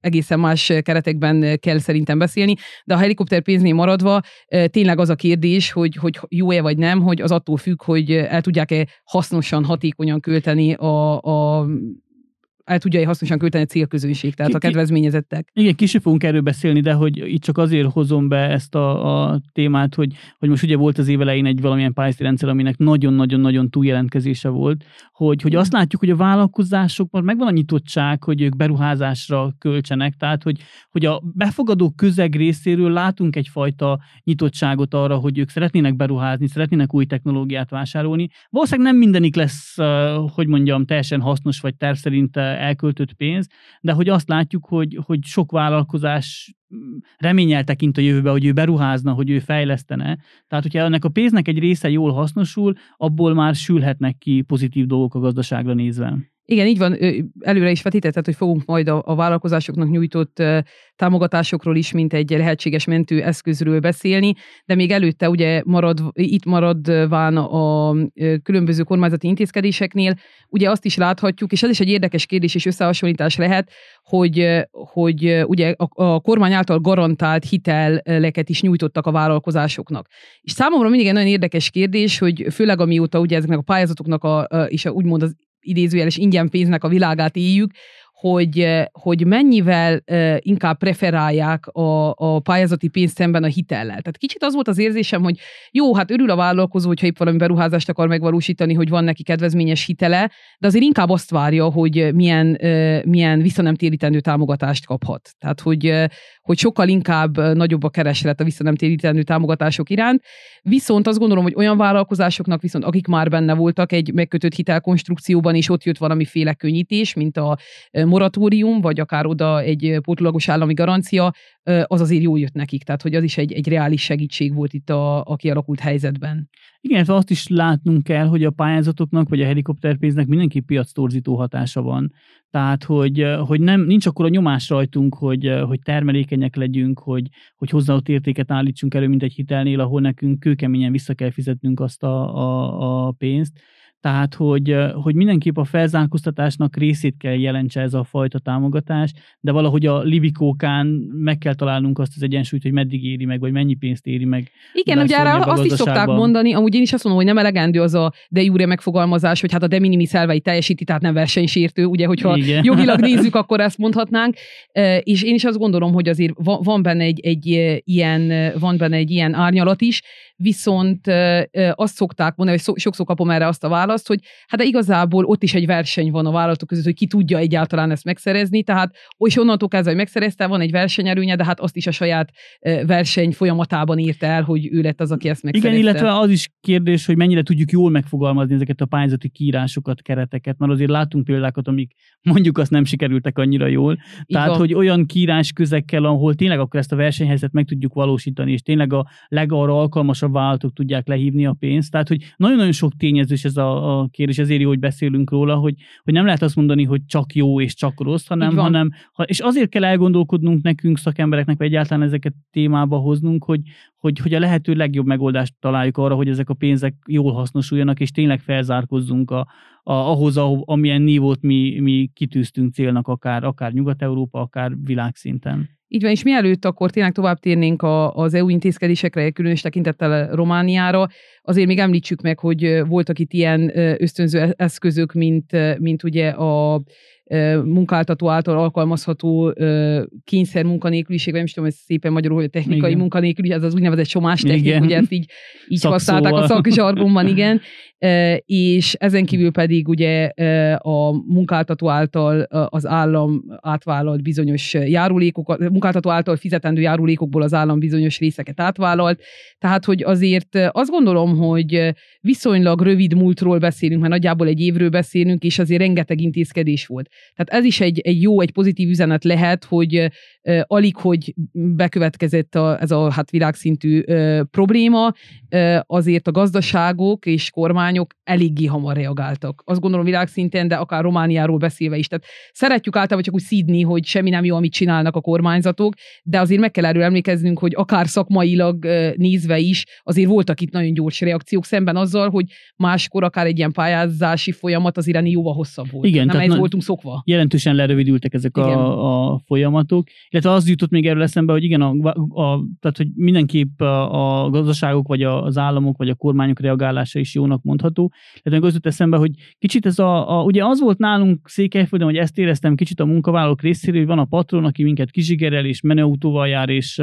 S2: egészen más keretekben kell szerintem beszélni, de a helikopterpénznél maradva tényleg az a kérdés, hogy, hogy jó-e vagy nem, hogy az attól függ, hogy el tudják-e hasznosan, hatékonyan költeni a, a el tudja hasznosan költeni a célközönség, tehát ki, a kedvezményezettek.
S3: Igen, később fogunk erről beszélni, de hogy itt csak azért hozom be ezt a, a témát, hogy, hogy most ugye volt az évelején egy valamilyen pályázati rendszer, aminek nagyon-nagyon-nagyon túljelentkezése volt, hogy, hogy azt látjuk, hogy a vállalkozásokban megvan a nyitottság, hogy ők beruházásra költsenek, tehát hogy, hogy a befogadó közeg részéről látunk egyfajta nyitottságot arra, hogy ők szeretnének beruházni, szeretnének új technológiát vásárolni. Valószínűleg nem mindenik lesz, hogy mondjam, teljesen hasznos vagy terv szerint elköltött pénz, de hogy azt látjuk, hogy, hogy sok vállalkozás reményel tekint a jövőbe, hogy ő beruházna, hogy ő fejlesztene. Tehát, hogyha ennek a pénznek egy része jól hasznosul, abból már sülhetnek ki pozitív dolgok a gazdaságra nézve.
S2: Igen, így van, előre is vetítetted, hogy fogunk majd a, a vállalkozásoknak nyújtott támogatásokról is, mint egy lehetséges mentő eszközről beszélni, de még előtte ugye marad, itt maradván a különböző kormányzati intézkedéseknél, ugye azt is láthatjuk, és ez is egy érdekes kérdés és összehasonlítás lehet, hogy, hogy ugye a, a kormány által garantált hiteleket is nyújtottak a vállalkozásoknak. És számomra mindig egy nagyon érdekes kérdés, hogy főleg amióta ugye ezeknek a pályázatoknak a, és a, úgymond az idézőjeles ingyen pénznek a világát éljük, hogy, hogy mennyivel inkább preferálják a, a pályázati pénzt szemben a hitellel. Tehát kicsit az volt az érzésem, hogy jó, hát örül a vállalkozó, hogyha épp valami beruházást akar megvalósítani, hogy van neki kedvezményes hitele, de azért inkább azt várja, hogy milyen, milyen visszanemtérítendő támogatást kaphat. Tehát, hogy, hogy sokkal inkább nagyobb a kereslet a visszanemtérítendő támogatások iránt. Viszont azt gondolom, hogy olyan vállalkozásoknak viszont, akik már benne voltak egy megkötött hitelkonstrukcióban, és ott jött valamiféle könnyítés, mint a moratórium, vagy akár oda egy pótlagos állami garancia, az azért jól jött nekik. Tehát, hogy az is egy, egy reális segítség volt itt a, a kialakult helyzetben.
S3: Igen, azt is látnunk kell, hogy a pályázatoknak vagy a helikopterpénznek mindenki torzító hatása van. Tehát, hogy, hogy nem, nincs akkor a nyomás rajtunk, hogy, hogy termelékenyek legyünk, hogy, hogy hozzáadott értéket állítsunk elő, mint egy hitelnél, ahol nekünk kőkeményen vissza kell fizetnünk azt a, a, a pénzt tehát, hogy, hogy mindenképp a felzárkóztatásnak részét kell jelentse ez a fajta támogatás, de valahogy a libikókán meg kell találnunk azt az egyensúlyt, hogy meddig éri meg, vagy mennyi pénzt éri meg.
S2: Igen, ugye erre azt is szokták mondani, amúgy én is azt mondom, hogy nem elegendő az a de jure megfogalmazás, hogy hát a de minimis szelvei teljesíti, tehát nem versenysértő, ugye, hogyha Igen. jogilag nézzük, akkor ezt mondhatnánk. És én is azt gondolom, hogy azért van benne egy, egy ilyen, van benne egy ilyen árnyalat is, viszont azt szokták mondani, hogy sokszor kapom erre azt a választ, hogy hát de igazából ott is egy verseny van a vállalatok között, hogy ki tudja egyáltalán ezt megszerezni, tehát és onnantól kezdve, hogy megszerezte, van egy versenyerőnye, de hát azt is a saját verseny folyamatában írta el, hogy ő lett az, aki ezt megszerezte.
S3: Igen, illetve az is kérdés, hogy mennyire tudjuk jól megfogalmazni ezeket a pályázati kiírásokat, kereteket, mert azért látunk példákat, amik mondjuk azt nem sikerültek annyira jól. Tehát, Igen. hogy olyan kiírás közekkel, ahol tényleg akkor ezt a versenyhelyzetet meg tudjuk valósítani, és tényleg a legarra alkalmasabb vállalatok tudják lehívni a pénzt. Tehát, hogy nagyon-nagyon sok tényezős ez a, a kérdés, ezért jó, hogy beszélünk róla, hogy, hogy nem lehet azt mondani, hogy csak jó és csak rossz, hanem, hanem ha, és azért kell elgondolkodnunk nekünk, szakembereknek, vagy egyáltalán ezeket témába hoznunk, hogy, hogy, hogy a lehető legjobb megoldást találjuk arra, hogy ezek a pénzek jól hasznosuljanak, és tényleg felzárkozzunk a, a, ahhoz, a, amilyen nívót mi, mi kitűztünk célnak, akár, akár Nyugat-Európa, akár világszinten.
S2: Így van, és mielőtt akkor tényleg tovább térnénk a, az EU intézkedésekre, különös tekintettel Romániára, azért még említsük meg, hogy voltak itt ilyen ösztönző eszközök, mint, mint ugye a munkáltató által alkalmazható kényszer munkanélküliség, nem is tudom, ez szépen magyarul, hogy a technikai igen. munkanélküliség, ez az úgynevezett somás technik, ugye ezt így, így használták a szakzsargonban, igen. És ezen kívül pedig ugye a munkáltató által az állam átvállalt bizonyos járulékokat, munkáltató által fizetendő járulékokból az állam bizonyos részeket átvállalt. Tehát, hogy azért azt gondolom, hogy viszonylag rövid múltról beszélünk, mert nagyjából egy évről beszélünk, és azért rengeteg intézkedés volt. Tehát ez is egy, egy jó, egy pozitív üzenet lehet, hogy alig, hogy bekövetkezett a, ez a hát világszintű ö, probléma, ö, azért a gazdaságok és kormányok eléggé hamar reagáltak. Azt gondolom világszinten, de akár Romániáról beszélve is. Tehát szeretjük általában csak úgy szídni, hogy semmi nem jó, amit csinálnak a kormányzatok, de azért meg kell erről emlékeznünk, hogy akár szakmailag nézve is azért voltak itt nagyon gyors reakciók szemben azzal, hogy máskor akár egy ilyen pályázási folyamat az iráni jóval hosszabb volt.
S3: Igen,
S2: nem ez voltunk szokva.
S3: Jelentősen lerövidültek ezek a, a folyamatok. Illetve az jutott még erről eszembe, hogy igen, a, a, tehát, hogy mindenképp a, a gazdaságok, vagy az államok, vagy a kormányok reagálása is jónak mondható. Tehát az jut eszembe, hogy kicsit ez a, a, ugye az volt nálunk Székelyföldön, hogy ezt éreztem kicsit a munkavállalók részéről, hogy van a patron, aki minket kizsigerel, és menőautóval jár, és,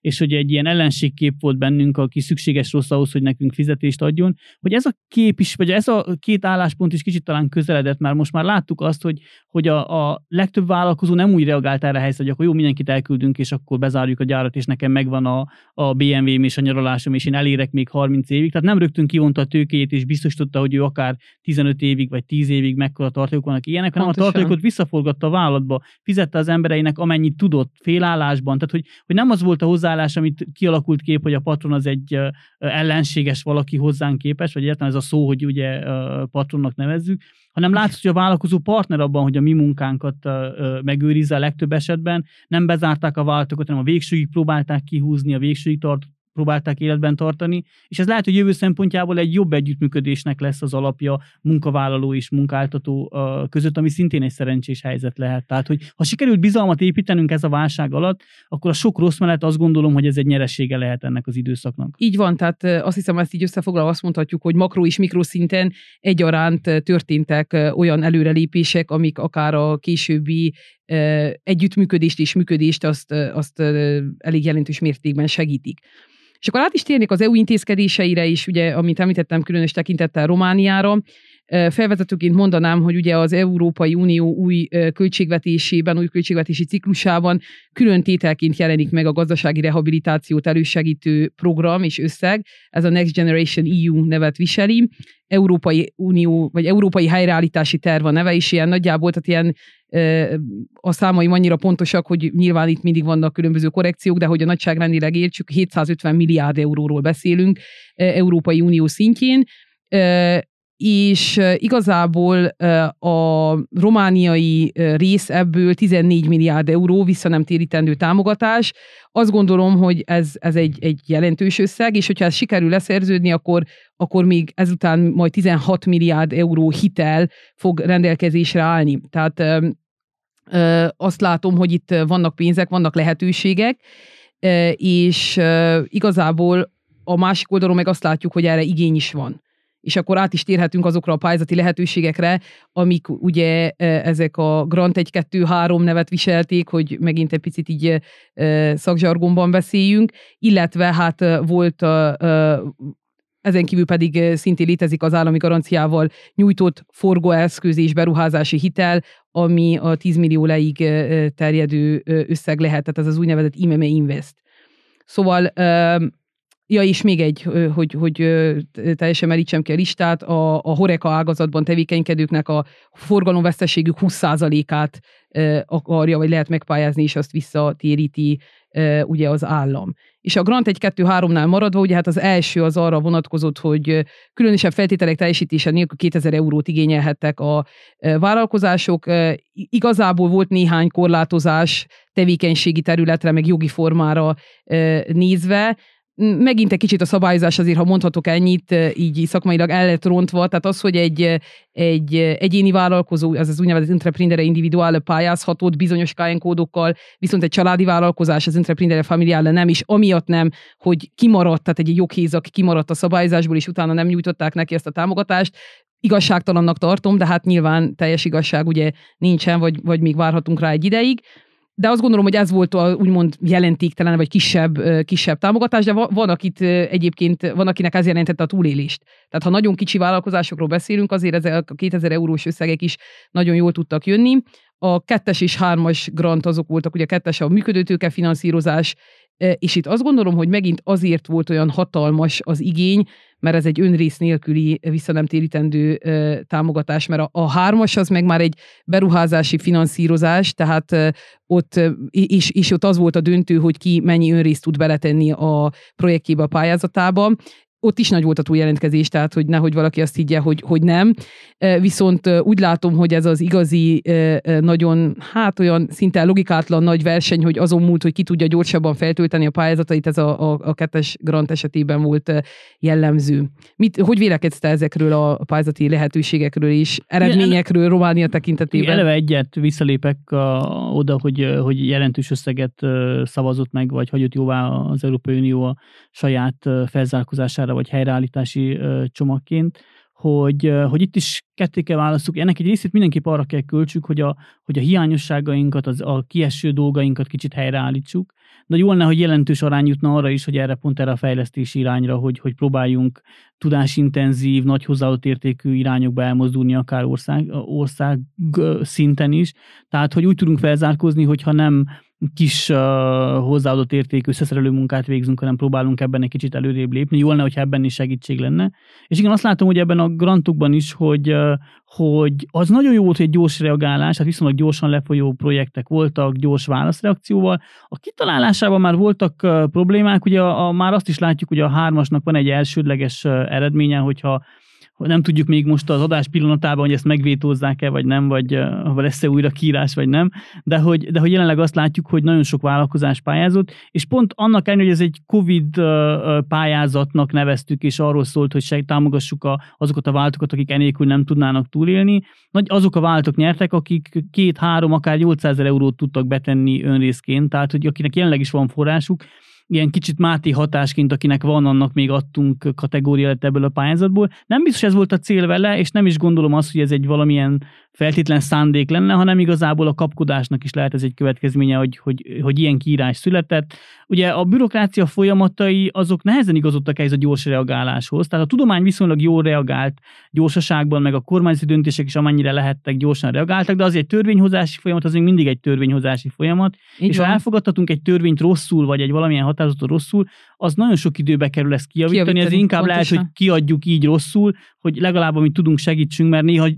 S3: és hogy egy ilyen ellenségkép volt bennünk, aki szükséges rossz ahhoz, hogy nekünk fizetést adjon, hogy ez a kép is, vagy ez a két álláspont is kicsit talán közeledett, mert most már láttuk azt, hogy, hogy a, a legtöbb vállalkozó nem úgy reagált erre a helyzetre, hogy akkor jó, mindenkit elküldünk, és akkor bezárjuk a gyárat, és nekem megvan a, a BMW-m és a nyaralásom, és én elérek még 30 évig. Tehát nem rögtön kivonta a tőkéjét, és biztosította, hogy ő akár 15 évig vagy 10 évig mekkora tartalékok vannak ilyenek, hanem Pontosan. a tartalékot visszaforgatta a vállalatba, fizette az embereinek amennyit tudott félállásban. Tehát, hogy, hogy nem az volt a hozzáállás, amit kialakult kép, hogy a patron az egy ellenséges valaki hozzánk képes, vagy egyáltalán ez a szó, hogy ugye patronnak nevezzük, hanem látszott, hogy a vállalkozó partner abban, hogy a mi munkánkat megőrizze a legtöbb esetben, nem bezárták a vállalatokat, hanem a végsőig próbálták kihúzni, a végsőig tart, próbálták életben tartani, és ez lehet, hogy jövő szempontjából egy jobb együttműködésnek lesz az alapja munkavállaló és munkáltató között, ami szintén egy szerencsés helyzet lehet. Tehát, hogy ha sikerült bizalmat építenünk ez a válság alatt, akkor a sok rossz mellett azt gondolom, hogy ez egy nyeressége lehet ennek az időszaknak.
S2: Így van, tehát azt hiszem, ezt így összefoglalva azt mondhatjuk, hogy makro és mikroszinten egyaránt történtek olyan előrelépések, amik akár a későbbi együttműködést és működést azt, azt elég jelentős mértékben segítik. És akkor át is térnék az EU intézkedéseire is, ugye, amit említettem különös tekintettel Romániára. Felvezetőként mondanám, hogy ugye az Európai Unió új költségvetésében, új költségvetési ciklusában külön tételként jelenik meg a gazdasági rehabilitációt elősegítő program és összeg. Ez a Next Generation EU nevet viseli. Európai Unió, vagy Európai Helyreállítási Terv a neve is ilyen nagyjából, tehát ilyen a számaim annyira pontosak, hogy nyilván itt mindig vannak különböző korrekciók, de hogy a nagyságrendileg értsük, 750 milliárd euróról beszélünk Európai Unió szintjén és igazából a romániai rész ebből 14 milliárd euró vissza nem térítendő támogatás. Azt gondolom, hogy ez, ez egy, egy jelentős összeg, és hogyha ez sikerül leszerződni, akkor, akkor még ezután majd 16 milliárd euró hitel fog rendelkezésre állni. Tehát azt látom, hogy itt vannak pénzek, vannak lehetőségek, és igazából a másik oldalon meg azt látjuk, hogy erre igény is van és akkor át is térhetünk azokra a pályázati lehetőségekre, amik ugye ezek a Grant 1-2-3 nevet viselték, hogy megint egy picit így szakzsargonban beszéljünk, illetve hát volt ezen kívül pedig szintén létezik az állami garanciával nyújtott forgóeszköz és beruházási hitel, ami a 10 millió leig terjedő összeg lehet, tehát ez az úgynevezett IMM Invest. Szóval Ja, és még egy, hogy, hogy teljesen merítsem ki a listát, a, a Horeka ágazatban tevékenykedőknek a forgalomveszteségük 20%-át akarja, vagy lehet megpályázni, és azt visszatéríti ugye az állam. És a Grant 1-2-3-nál maradva, ugye hát az első az arra vonatkozott, hogy különösebb feltételek teljesítése nélkül 2000 eurót igényelhettek a vállalkozások. Igazából volt néhány korlátozás tevékenységi területre, meg jogi formára nézve, megint egy kicsit a szabályozás azért, ha mondhatok ennyit, így szakmailag el lett rontva, tehát az, hogy egy, egy egyéni vállalkozó, az az úgynevezett entrepreneur individual pályázhatott bizonyos KN kódokkal, viszont egy családi vállalkozás, az entrepreneur familiale nem, is amiatt nem, hogy kimaradt, tehát egy joghézak kimaradt a szabályozásból, és utána nem nyújtották neki ezt a támogatást, igazságtalannak tartom, de hát nyilván teljes igazság ugye nincsen, vagy, vagy még várhatunk rá egy ideig de azt gondolom, hogy ez volt a úgymond jelentéktelen, vagy kisebb, kisebb támogatás, de van, akit egyébként, van, akinek ez jelentette a túlélést. Tehát ha nagyon kicsi vállalkozásokról beszélünk, azért ezek a 2000 eurós összegek is nagyon jól tudtak jönni. A kettes és hármas grant azok voltak, ugye a kettes a működőtőke finanszírozás, és itt azt gondolom, hogy megint azért volt olyan hatalmas az igény, mert ez egy önrész nélküli visszanemtérítendő támogatás, mert a, a hármas az meg már egy beruházási finanszírozás, tehát ott, és, és ott az volt a döntő, hogy ki mennyi önrészt tud beletenni a projektjébe, a pályázatába, ott is nagy volt a túljelentkezés, tehát hogy nehogy valaki azt higgye, hogy, hogy nem. Viszont úgy látom, hogy ez az igazi, nagyon, hát olyan szinte logikátlan nagy verseny, hogy azon múlt, hogy ki tudja gyorsabban feltölteni a pályázatait, ez a, a, a kettes grant esetében volt jellemző. Mit, hogy vélekedsz te ezekről a pályázati lehetőségekről és eredményekről Románia tekintetében?
S3: Eleve egyet visszalépek a, oda, hogy, hogy jelentős összeget szavazott meg, vagy hagyott jóvá az Európai Unió a saját felzárkózására vagy helyreállítási csomagként, hogy, hogy itt is ketté kell választjuk. Ennek egy részét mindenképp arra kell költsük, hogy a, hogy a hiányosságainkat, az, a kieső dolgainkat kicsit helyreállítsuk. De jó lenne, hogy jelentős arány jutna arra is, hogy erre pont erre a fejlesztési irányra, hogy, hogy próbáljunk tudásintenzív, nagy hozzáadott értékű irányokba elmozdulni, akár ország, ország szinten is. Tehát, hogy úgy tudunk felzárkózni, hogyha nem kis uh, hozzáadott értékű összeszerelő munkát végzünk, hanem próbálunk ebben egy kicsit előrébb lépni. Jó lenne, hogyha ebben is segítség lenne. És igen, azt látom, hogy ebben a grantokban is, hogy, uh, hogy az nagyon jó volt, hogy egy gyors reagálás, hát viszonylag gyorsan lefolyó projektek voltak, gyors válaszreakcióval. A kitalálásában már voltak uh, problémák, ugye a, a, már azt is látjuk, hogy a hármasnak van egy elsődleges uh, eredménye, hogyha nem tudjuk még most az adás pillanatában, hogy ezt megvétózzák-e, vagy nem, vagy ha lesz-e újra kiírás, vagy nem, de hogy, de hogy jelenleg azt látjuk, hogy nagyon sok vállalkozás pályázott, és pont annak ellenére, hogy ez egy COVID pályázatnak neveztük, és arról szólt, hogy seg, támogassuk a, azokat a váltókat, akik enélkül nem tudnának túlélni, nagy, azok a váltók nyertek, akik két-három, akár 800 eurót tudtak betenni önrészként, tehát hogy akinek jelenleg is van forrásuk, ilyen kicsit Máté hatásként, akinek van, annak még adtunk kategória ebből a pályázatból. Nem biztos ez volt a cél vele, és nem is gondolom azt, hogy ez egy valamilyen feltétlen szándék lenne, hanem igazából a kapkodásnak is lehet ez egy következménye, hogy, hogy, hogy ilyen kiírás született. Ugye a bürokrácia folyamatai azok nehezen igazodtak ez a gyors reagáláshoz, tehát a tudomány viszonylag jól reagált gyorsaságban, meg a kormányzati döntések is amennyire lehettek gyorsan reagáltak, de azért egy törvényhozási folyamat az még mindig egy törvényhozási folyamat, Így és van. ha elfogadhatunk egy törvényt rosszul, vagy egy valamilyen határozatot rosszul, az nagyon sok időbe kerül ezt kijavítani, kijavítani ez inkább pontosan. lehet, hogy kiadjuk így rosszul, hogy legalább amit tudunk segítsünk, mert néha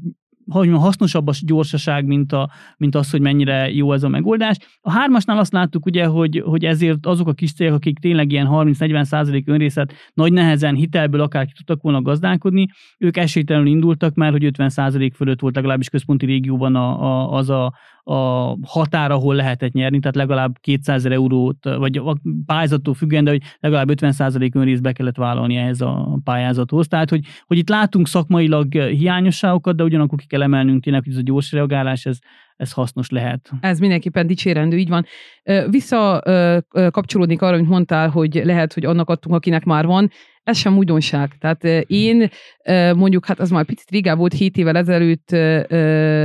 S3: hogy hasznosabb a gyorsaság, mint, a, mint az, hogy mennyire jó ez a megoldás. A hármasnál azt láttuk ugye, hogy, hogy ezért azok a kis cégek, akik tényleg ilyen 30-40 százalék önrészet nagy nehezen hitelből akár ki tudtak volna gazdálkodni, ők esélytelenül indultak, mert hogy 50 százalék fölött volt legalábbis központi régióban a, a, az a, a határ, ahol lehetett nyerni, tehát legalább 200 eurót, vagy a pályázattól függően, de hogy legalább 50% önrészt be kellett vállalni ehhez a pályázathoz. Tehát, hogy, hogy itt látunk szakmailag hiányosságokat, de ugyanakkor ki kell emelnünk tényleg, hogy ez a gyors reagálás, ez, ez hasznos lehet.
S2: Ez mindenképpen dicsérendő, így van. Vissza kapcsolódnék arra, amit mondtál, hogy lehet, hogy annak adtunk, akinek már van ez sem újdonság. Tehát én mondjuk, hát az már picit régebb volt, 7 évvel ezelőtt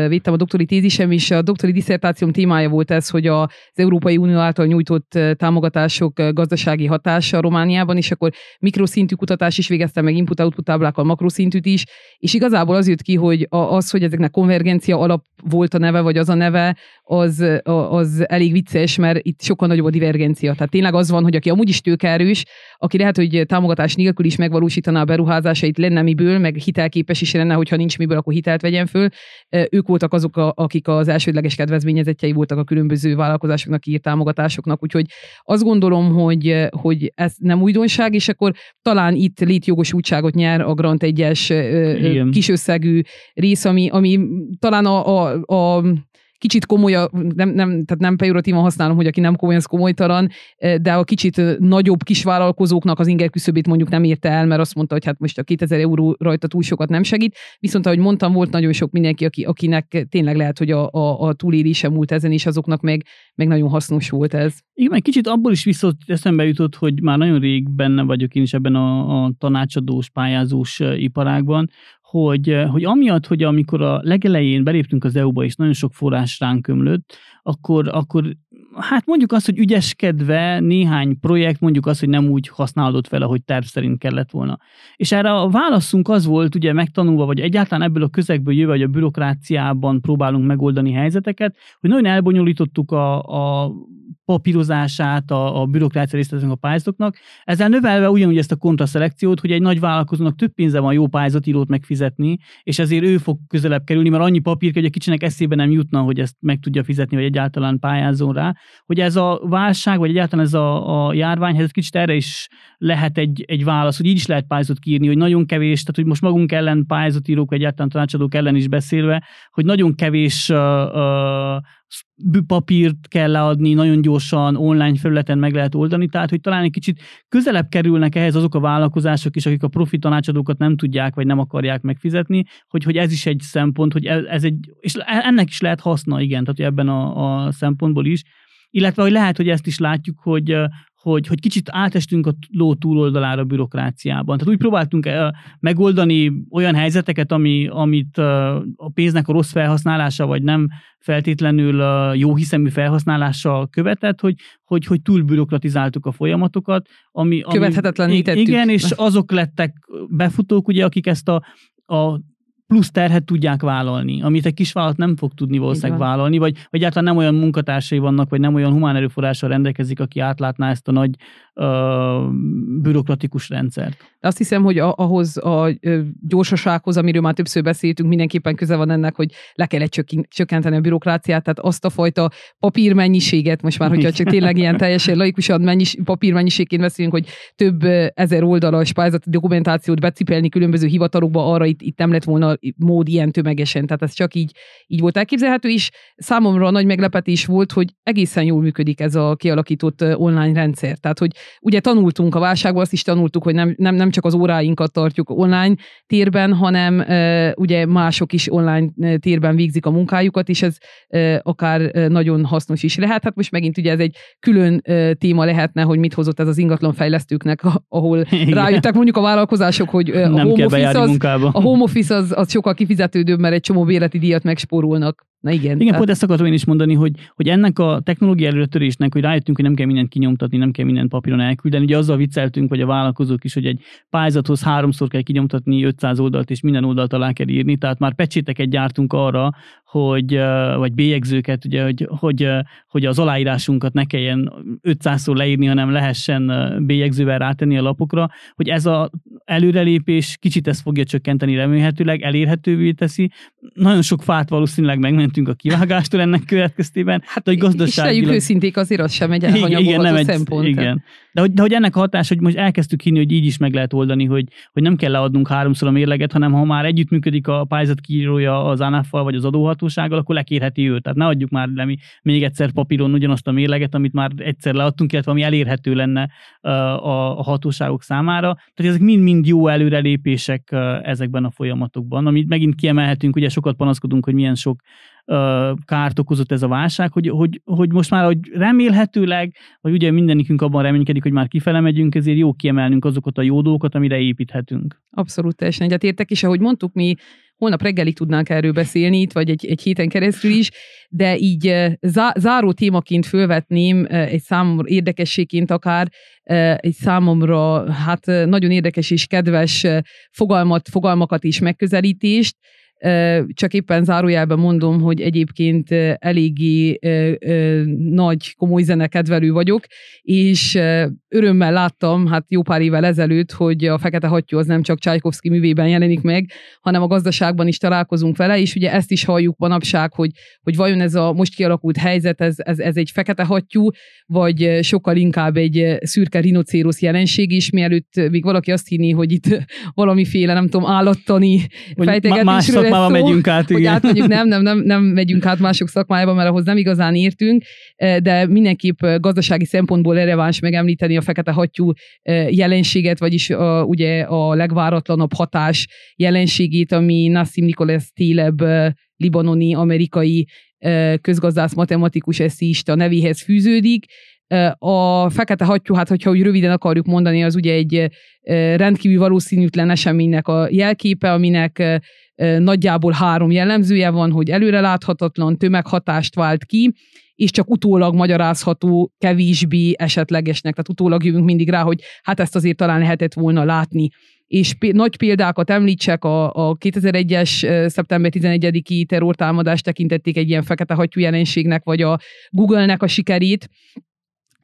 S2: vittem a doktori tézisem, és a doktori diszertációm témája volt ez, hogy az Európai Unió által nyújtott támogatások gazdasági hatása Romániában, és akkor mikroszintű kutatás is végeztem, meg input-output táblákkal makroszintűt is, és igazából az jött ki, hogy az, hogy ezeknek konvergencia alap volt a neve, vagy az a neve, az, az elég vicces, mert itt sokkal nagyobb a divergencia. Tehát tényleg az van, hogy aki amúgy is tőkerős, aki lehet, hogy támogatás nélkül is megvalósítaná a beruházásait, lenne miből, meg hitelképes is lenne, hogyha nincs miből, akkor hitelt vegyen föl. Ők voltak azok, akik az elsődleges kedvezményezettjei voltak a különböző vállalkozásoknak írt támogatásoknak, úgyhogy azt gondolom, hogy, hogy ez nem újdonság, és akkor talán itt létjogosultságot nyer a Grant egyes kisösszegű rész, ami, ami talán a, a, a kicsit komoly, nem, nem, tehát nem pejoratívan használom, hogy aki nem komoly, az komolytalan, de a kicsit nagyobb kisvállalkozóknak az inger küszöbét mondjuk nem érte el, mert azt mondta, hogy hát most a 2000 euró rajta túl sokat nem segít. Viszont ahogy mondtam, volt nagyon sok mindenki, aki, akinek tényleg lehet, hogy a, a, a túlélése múlt ezen, és azoknak meg, meg nagyon hasznos volt ez.
S3: Igen, egy kicsit abból is viszont eszembe jutott, hogy már nagyon rég benne vagyok én is ebben a, a tanácsadós, pályázós iparágban, hogy, eh, hogy amiatt, hogy amikor a legelején beléptünk az EU-ba, és nagyon sok forrás ránk ömlött, akkor, akkor hát mondjuk azt, hogy ügyeskedve néhány projekt mondjuk azt, hogy nem úgy használódott fel, ahogy terv szerint kellett volna. És erre a válaszunk az volt, ugye megtanulva, vagy egyáltalán ebből a közegből jöve, hogy a bürokráciában próbálunk megoldani helyzeteket, hogy nagyon elbonyolítottuk a, a papírozását a, a bürokrácia részletnek a pályázatoknak, ezzel növelve ugyanúgy ezt a kontraszelekciót, hogy egy nagy vállalkozónak több pénze van jó pályázatírót megfizetni, és ezért ő fog közelebb kerülni, mert annyi papír, hogy a kicsinek eszébe nem jutna, hogy ezt meg tudja fizetni, vagy egyáltalán pályázzon rá. Hogy ez a válság, vagy egyáltalán ez a, a járványhelyzet kicsit erre is lehet egy, egy válasz, hogy így is lehet pályázatot kiírni, hogy nagyon kevés, tehát hogy most magunk ellen pályázatírók, vagy egyáltalán tanácsadók ellen is beszélve, hogy nagyon kevés uh, uh, papírt kell leadni, nagyon gyorsan online felületen meg lehet oldani, tehát hogy talán egy kicsit közelebb kerülnek ehhez azok a vállalkozások is, akik a profit tanácsadókat nem tudják, vagy nem akarják megfizetni, hogy, hogy ez is egy szempont, hogy ez egy, és ennek is lehet haszna, igen, tehát ebben a, a szempontból is, illetve hogy lehet, hogy ezt is látjuk, hogy, hogy, hogy kicsit átestünk a ló túloldalára a bürokráciában. Tehát úgy próbáltunk megoldani olyan helyzeteket, ami, amit a pénznek a rossz felhasználása, vagy nem feltétlenül jó hiszemű felhasználása követett, hogy, hogy, hogy túl bürokratizáltuk a folyamatokat. Ami,
S2: ami, Követhetetlenítettük.
S3: Igen, és azok lettek befutók, ugye, akik ezt a, a plusz terhet tudják vállalni, amit egy kisvállalat nem fog tudni valószínűleg vállalni, vagy, vagy egyáltalán nem olyan munkatársai vannak, vagy nem olyan humán erőforrással rendelkezik, aki átlátná ezt a nagy bürokratikus rendszert.
S2: Azt hiszem, hogy ahhoz a gyorsasághoz, amiről már többször beszéltünk, mindenképpen köze van ennek, hogy le kell csökkenteni a bürokráciát, tehát azt a fajta papírmennyiséget, most már, hogyha csak tényleg ilyen teljesen laikusan mennyis, papírmennyiségként beszélünk, hogy több ezer oldalas pályázati dokumentációt becipelni különböző hivatalokba, arra itt, itt nem lett volna mód ilyen tömegesen, tehát ez csak így, így volt elképzelhető is. Számomra nagy meglepetés volt, hogy egészen jól működik ez a kialakított online rendszer. Tehát, hogy ugye tanultunk a válságból, azt is tanultuk, hogy nem, nem, nem csak az óráinkat tartjuk online térben, hanem ugye mások is online térben végzik a munkájukat, és ez akár nagyon hasznos is lehet. Hát most megint ugye ez egy külön téma lehetne, hogy mit hozott ez az ingatlan fejlesztőknek, ahol Igen. rájöttek mondjuk a vállalkozások, hogy a
S3: nem home, office az,
S2: a home office az, az sokkal kifizetődőbb, mert egy csomó béleti díjat megspórolnak. Na igen.
S3: Igen, tehát... pont ezt akartam én is mondani, hogy, hogy ennek a technológia előtörésnek, hogy rájöttünk, hogy nem kell mindent kinyomtatni, nem kell mindent papíron elküldeni. Ugye azzal vicceltünk, hogy a vállalkozók is, hogy egy pályázathoz háromszor kell kinyomtatni 500 oldalt, és minden oldalt alá kell írni. Tehát már pecséteket gyártunk arra, hogy, vagy bélyegzőket, ugye, hogy, hogy, hogy az aláírásunkat ne kelljen 500-szor leírni, hanem lehessen bélyegzővel rátenni a lapokra, hogy ez az előrelépés kicsit ezt fogja csökkenteni remélhetőleg, elérhetővé teszi. Nagyon sok fát valószínűleg megmentünk a kivágástól ennek következtében.
S2: Hát, hogy gazdaságilag... És őszinték, azért az sem egy igen, nem egy, szempont.
S3: Igen. De hogy, de hogy ennek a hatás, hogy most elkezdtük hinni, hogy így is meg lehet oldani, hogy, hogy nem kell leadnunk háromszor a mérleget, hanem ha már együttműködik a pályázat kiírója az anaf vagy az adóhatósággal, akkor lekérheti őt. Tehát ne adjuk már le mi még egyszer papíron ugyanazt a mérleget, amit már egyszer leadtunk, illetve ami elérhető lenne a, a hatóságok számára. Tehát ezek mind-mind jó előrelépések ezekben a folyamatokban, amit megint kiemelhetünk, ugye sokat panaszkodunk, hogy milyen sok kárt okozott ez a válság, hogy, hogy, hogy most már, hogy remélhetőleg, vagy ugye mindenikünk abban reménykedik, hogy már kifele megyünk, ezért jó kiemelnünk azokat a jó dolgokat, amire építhetünk.
S2: Abszolút teljesen egyetértek, és ahogy mondtuk, mi holnap reggelig tudnánk erről beszélni itt, vagy egy, egy héten keresztül is, de így zá, záró témaként fölvetném egy számomra érdekességként akár egy számomra hát nagyon érdekes és kedves fogalmat, fogalmakat és megközelítést, csak éppen zárójelben mondom, hogy egyébként eléggé nagy, komoly zenekedvelő vagyok, és örömmel láttam, hát jó pár évvel ezelőtt, hogy a Fekete Hattyú az nem csak Csajkovszki művében jelenik meg, hanem a gazdaságban is találkozunk vele, és ugye ezt is halljuk manapság, hogy, hogy vajon ez a most kialakult helyzet, ez, ez, ez egy Fekete Hattyú, vagy sokkal inkább egy szürke rinocérosz jelenség is, mielőtt még valaki azt hinni, hogy itt valamiféle, nem tudom, állattani fejtegetésről
S3: szakmába szó, megyünk át,
S2: igen. Hogy átmegyünk, nem, nem, nem, nem megyünk át mások szakmájába, mert ahhoz nem igazán értünk, de mindenképp gazdasági szempontból releváns megemlíteni a fekete hattyú jelenséget, vagyis a, ugye a legváratlanabb hatás jelenségét, ami Nassim Nicholas Taleb libanoni, amerikai közgazdász, matematikus eszista nevéhez fűződik, a fekete hattyú, hát hogyha úgy röviden akarjuk mondani, az ugye egy rendkívül valószínűtlen eseménynek a jelképe, aminek nagyjából három jellemzője van, hogy előreláthatatlan tömeghatást vált ki, és csak utólag magyarázható kevésbé esetlegesnek. Tehát utólag jövünk mindig rá, hogy hát ezt azért talán lehetett volna látni. És p- nagy példákat említsek, a, a 2001-es szeptember 11-i terrortámadást tekintették egy ilyen fekete hattyú jelenségnek, vagy a Google-nek a sikerét,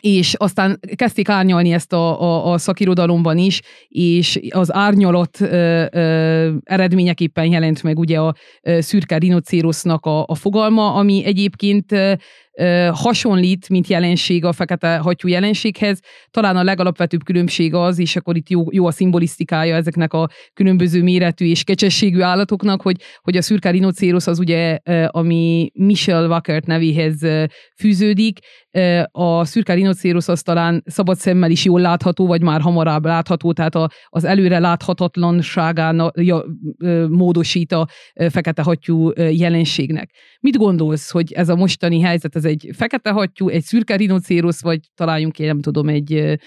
S2: és aztán kezdték árnyalni ezt a, a, a szakirodalomban is, és az árnyalat ö, ö, eredményeképpen jelent meg ugye a szürke rinocérosznak a, a fogalma, ami egyébként hasonlít, mint jelenség a fekete hattyú jelenséghez. Talán a legalapvetőbb különbség az, és akkor itt jó, jó a szimbolisztikája ezeknek a különböző méretű és kecsességű állatoknak, hogy, hogy a szürke rinocérosz az ugye, ami Michel Wackert nevéhez fűződik, a szürke rinocérosz az talán szabad szemmel is jól látható, vagy már hamarabb látható, tehát a, az előre láthatatlanságán ja, módosít a fekete hattyú jelenségnek. Mit gondolsz, hogy ez a mostani helyzet, ez egy fekete hattyú, egy szürke rinocérosz, vagy találjunk ki, nem tudom, egy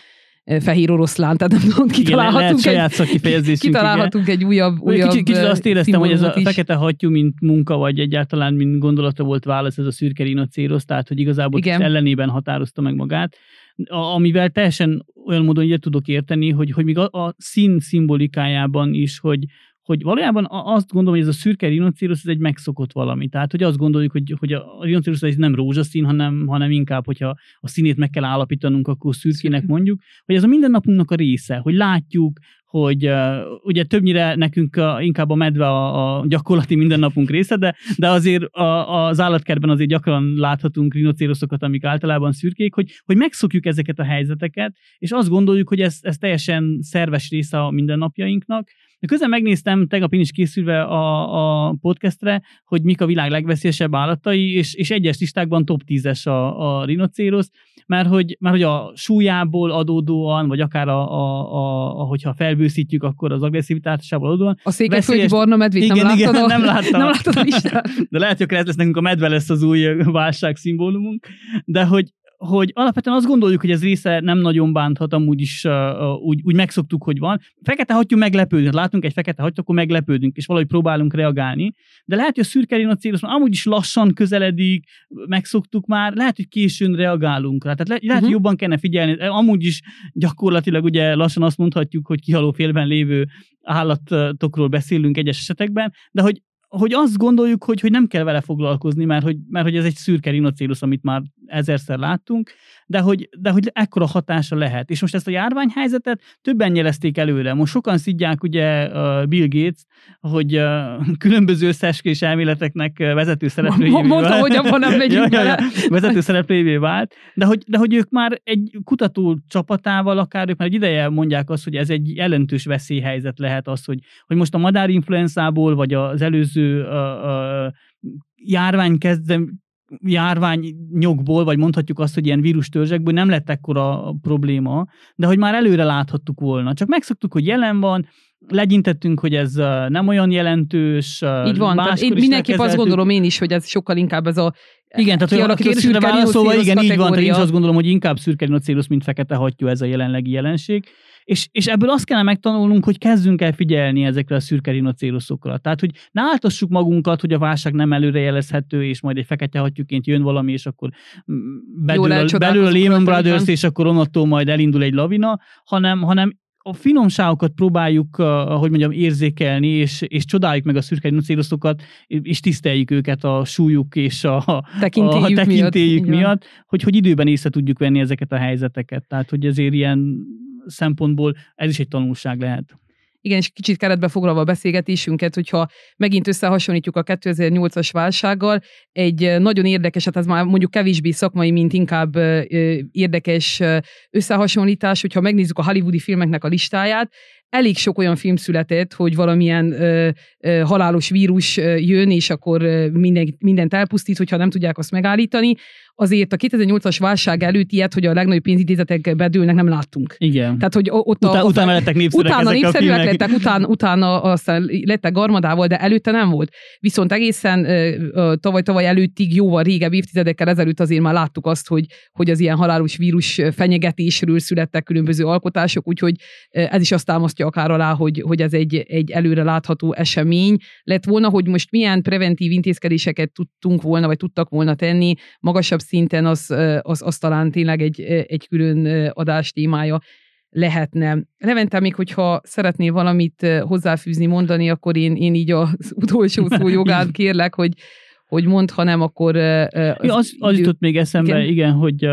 S2: fehér oroszlán, tehát nem tudom, kitalálhatunk,
S3: igen, egy,
S2: kitalálhatunk egy újabb, újabb
S3: kicsit, kicsit azt éreztem, hogy ez a fekete hattyú, mint munka, vagy egyáltalán mint gondolata volt válasz, ez a szürke rinocérosz, tehát hogy igazából igen. ellenében határozta meg magát. Amivel teljesen olyan módon egyet tudok érteni, hogy, hogy még a, a szín szimbolikájában is, hogy, hogy valójában azt gondolom, hogy ez a szürke rinocérosz ez egy megszokott valami. Tehát, hogy azt gondoljuk, hogy, hogy a rinocérosz ez nem rózsaszín, hanem, hanem inkább, hogyha a színét meg kell állapítanunk, akkor szürkének mondjuk, hogy ez a mindennapunknak a része, hogy látjuk, hogy uh, ugye többnyire nekünk a, inkább a medve a, a gyakorlati mindennapunk része, de, de azért a, az állatkertben azért gyakran láthatunk rinocéroszokat, amik általában szürkék, hogy, hogy megszokjuk ezeket a helyzeteket, és azt gondoljuk, hogy ez, ez teljesen szerves része a mindennapjainknak, de közben megnéztem, tegnap én is készülve a, a podcastre, hogy mik a világ legveszélyesebb állatai, és, és egyes listákban top 10-es a, a rinocérosz, mert hogy, mert hogy a súlyából adódóan, vagy akár a, a, a, a hogyha felbőszítjük, akkor az agresszivitásából adódóan.
S2: A székelyföldi barna medvét
S3: igen,
S2: nem
S3: igen,
S2: láttad?
S3: nem láttam.
S2: nem láttad a listát.
S3: De lehet, hogy ez lesz nekünk a medve lesz az új válság szimbólumunk, de hogy, hogy alapvetően azt gondoljuk, hogy ez része nem nagyon bánthat, amúgy is uh, úgy, úgy megszoktuk, hogy van. Fekete hattyú meglepődünk, látunk egy fekete hattyú, akkor meglepődünk, és valahogy próbálunk reagálni. De lehet, hogy a szürke rinocérosz amúgy is lassan közeledik, megszoktuk már, lehet, hogy későn reagálunk rá. Tehát le, lehet, uh-huh. hogy mhm. jobban kellene figyelni. Amúgy is gyakorlatilag ugye lassan azt mondhatjuk, hogy kihaló félben lévő állatokról beszélünk egyes esetekben, de hogy hogy azt gondoljuk, hogy, hogy nem kell vele foglalkozni, mert hogy, mert hogy ez egy szürke rinocérusz, amit már ezerszer láttunk, de hogy, de hogy ekkora hatása lehet. És most ezt a járványhelyzetet többen nyelezték előre. Most sokan szidják ugye Bill Gates, hogy különböző összeeskés elméleteknek vezető szereplőjévé
S2: Mondta, hogy abban nem megyünk ja, ja,
S3: vezető szereplőjévé vált, de hogy, de hogy ők már egy kutató csapatával akár, ők már egy ideje mondják azt, hogy ez egy jelentős veszélyhelyzet lehet az, hogy, hogy most a madárinfluenzából, vagy az előző uh, uh, járvány kezdem, járványnyokból, vagy mondhatjuk azt, hogy ilyen vírustörzsekből nem lett ekkora probléma, de hogy már előre láthattuk volna. Csak megszoktuk, hogy jelen van, legyintettünk, hogy ez nem olyan jelentős.
S2: Így van, tehát én mindenképp azt gondolom én is, hogy ez sokkal inkább ez a
S3: igen, tehát a kérdésre válaszolva, igen, így van, tehát én is azt gondolom, hogy inkább szürke mint fekete hattyú ez a jelenlegi jelenség. És, és ebből azt kellene megtanulnunk, hogy kezdünk el figyelni ezekre a szürke rinocéroszokra. Tehát, hogy ne áltassuk magunkat, hogy a válság nem előrejelezhető, és majd egy fekete hattyúként jön valami, és akkor belül, a, belül a Lehman Brothers, és akkor onnantól majd elindul egy lavina, hanem, hanem a finomságokat próbáljuk, ahogy mondjam, érzékelni, és, és csodáljuk meg a szürke rinocéroszokat, és tiszteljük őket a súlyuk és a
S2: tekintélyük,
S3: a tekintélyük miatt, miatt hogy, hogy időben észre tudjuk venni ezeket a helyzeteket. Tehát, hogy ezért ilyen szempontból ez is egy tanulság lehet.
S2: Igen, és kicsit keretbe foglalva a beszélgetésünket, hogyha megint összehasonlítjuk a 2008-as válsággal, egy nagyon érdekes, hát ez már mondjuk kevésbé szakmai, mint inkább érdekes összehasonlítás, hogyha megnézzük a hollywoodi filmeknek a listáját, elég sok olyan film született, hogy valamilyen ö, ö, halálos vírus jön, és akkor minden, mindent elpusztít, hogyha nem tudják azt megállítani azért a 2008-as válság előtt ilyet, hogy a legnagyobb pénzintézetek bedőlnek, nem láttunk.
S3: Igen.
S2: Tehát, hogy ott
S3: Utá, a, utána lettek népszerűek
S2: Utána
S3: ezek
S2: népszerűek
S3: a
S2: lettek, utána, utána aztán lettek garmadával, de előtte nem volt. Viszont egészen tavaly-tavaly előttig, jóval régebb évtizedekkel ezelőtt azért már láttuk azt, hogy, hogy az ilyen halálos vírus fenyegetésről születtek különböző alkotások, úgyhogy ez is azt támasztja akár alá, hogy, hogy ez egy, egy előre látható esemény. Lett volna, hogy most milyen preventív intézkedéseket tudtunk volna, vagy tudtak volna tenni magasabb szinten az, az, az talán tényleg egy, egy külön adás témája lehetne. Levente, még hogyha szeretnél valamit hozzáfűzni, mondani, akkor én, én így az utolsó szó jogán kérlek, hogy, hogy mond, ha nem, akkor...
S3: Az, ja, az, az jutott még eszembe, igen, igen hogy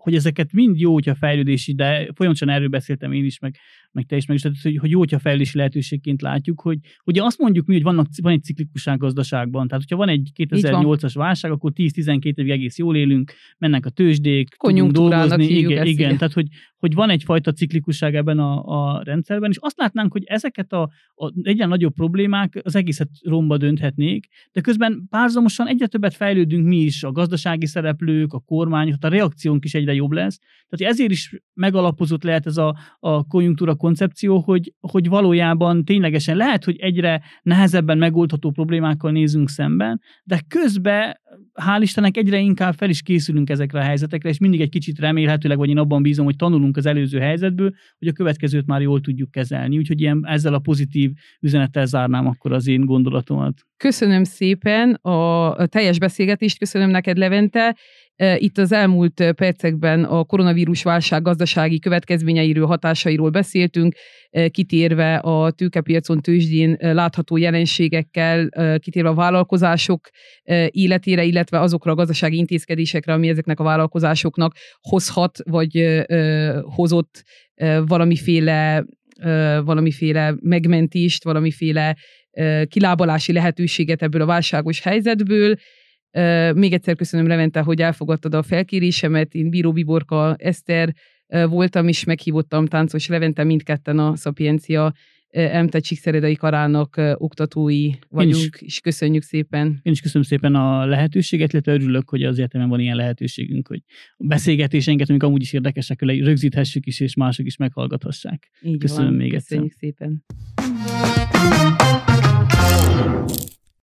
S3: hogy ezeket mind jó, hogyha fejlődési, de folyamatosan erről beszéltem én is, meg, meg te is, meg is, tehát, hogy, hogy jó, hogyha fejlődési lehetőségként látjuk, hogy ugye azt mondjuk mi, hogy vannak, van egy ciklikusság gazdaságban, tehát hogyha van egy 2008-as válság, akkor 10-12 évig egész jól élünk, mennek a tőzsdék, tudunk dolgozni, igen, igen, tehát hogy, hogy van egyfajta ciklikusság ebben a, a rendszerben, és azt látnánk, hogy ezeket a, a egyre nagyobb problémák az egészet romba dönthetnék, de közben párzamosan egyre többet fejlődünk mi is, a gazdasági szereplők, a kormány, a reakciónk is egyre jobb lesz. Tehát ezért is megalapozott lehet ez a, a konjunktúra koncepció, hogy, hogy valójában ténylegesen lehet, hogy egyre nehezebben megoldható problémákkal nézünk szemben, de közben hál' Istennek egyre inkább fel is készülünk ezekre a helyzetekre, és mindig egy kicsit remélhetőleg, vagy én abban bízom, hogy tanulunk az előző helyzetből, hogy a következőt már jól tudjuk kezelni. Úgyhogy ilyen, ezzel a pozitív üzenettel zárnám akkor az én gondolatomat.
S2: Köszönöm szépen a teljes beszélgetést, köszönöm neked Levente. Itt az elmúlt percekben a koronavírus válság gazdasági következményeiről, hatásairól beszéltünk, kitérve a tőkepiacon tőzsdén látható jelenségekkel, kitérve a vállalkozások életére, illetve azokra a gazdasági intézkedésekre, ami ezeknek a vállalkozásoknak hozhat, vagy hozott valamiféle valamiféle megmentést, valamiféle kilábalási lehetőséget ebből a válságos helyzetből. Még egyszer köszönöm Levente, hogy elfogadtad a felkérésemet. Én Bíró Biborka Eszter voltam, és meghívottam Táncos Levente, mindketten a Szapiencia EMTE Csíkszeredai Karának oktatói vagyunk, és köszönjük szépen.
S3: Én is köszönöm szépen a lehetőséget, illetve örülök, hogy az egyetemen van ilyen lehetőségünk, hogy a beszélgetéseinket, amik amúgy is érdekesek, rögzíthessük is, és mások is meghallgathassák.
S2: Így
S3: köszönöm
S2: van,
S3: még
S2: köszönjük
S3: egyszer.
S2: szépen.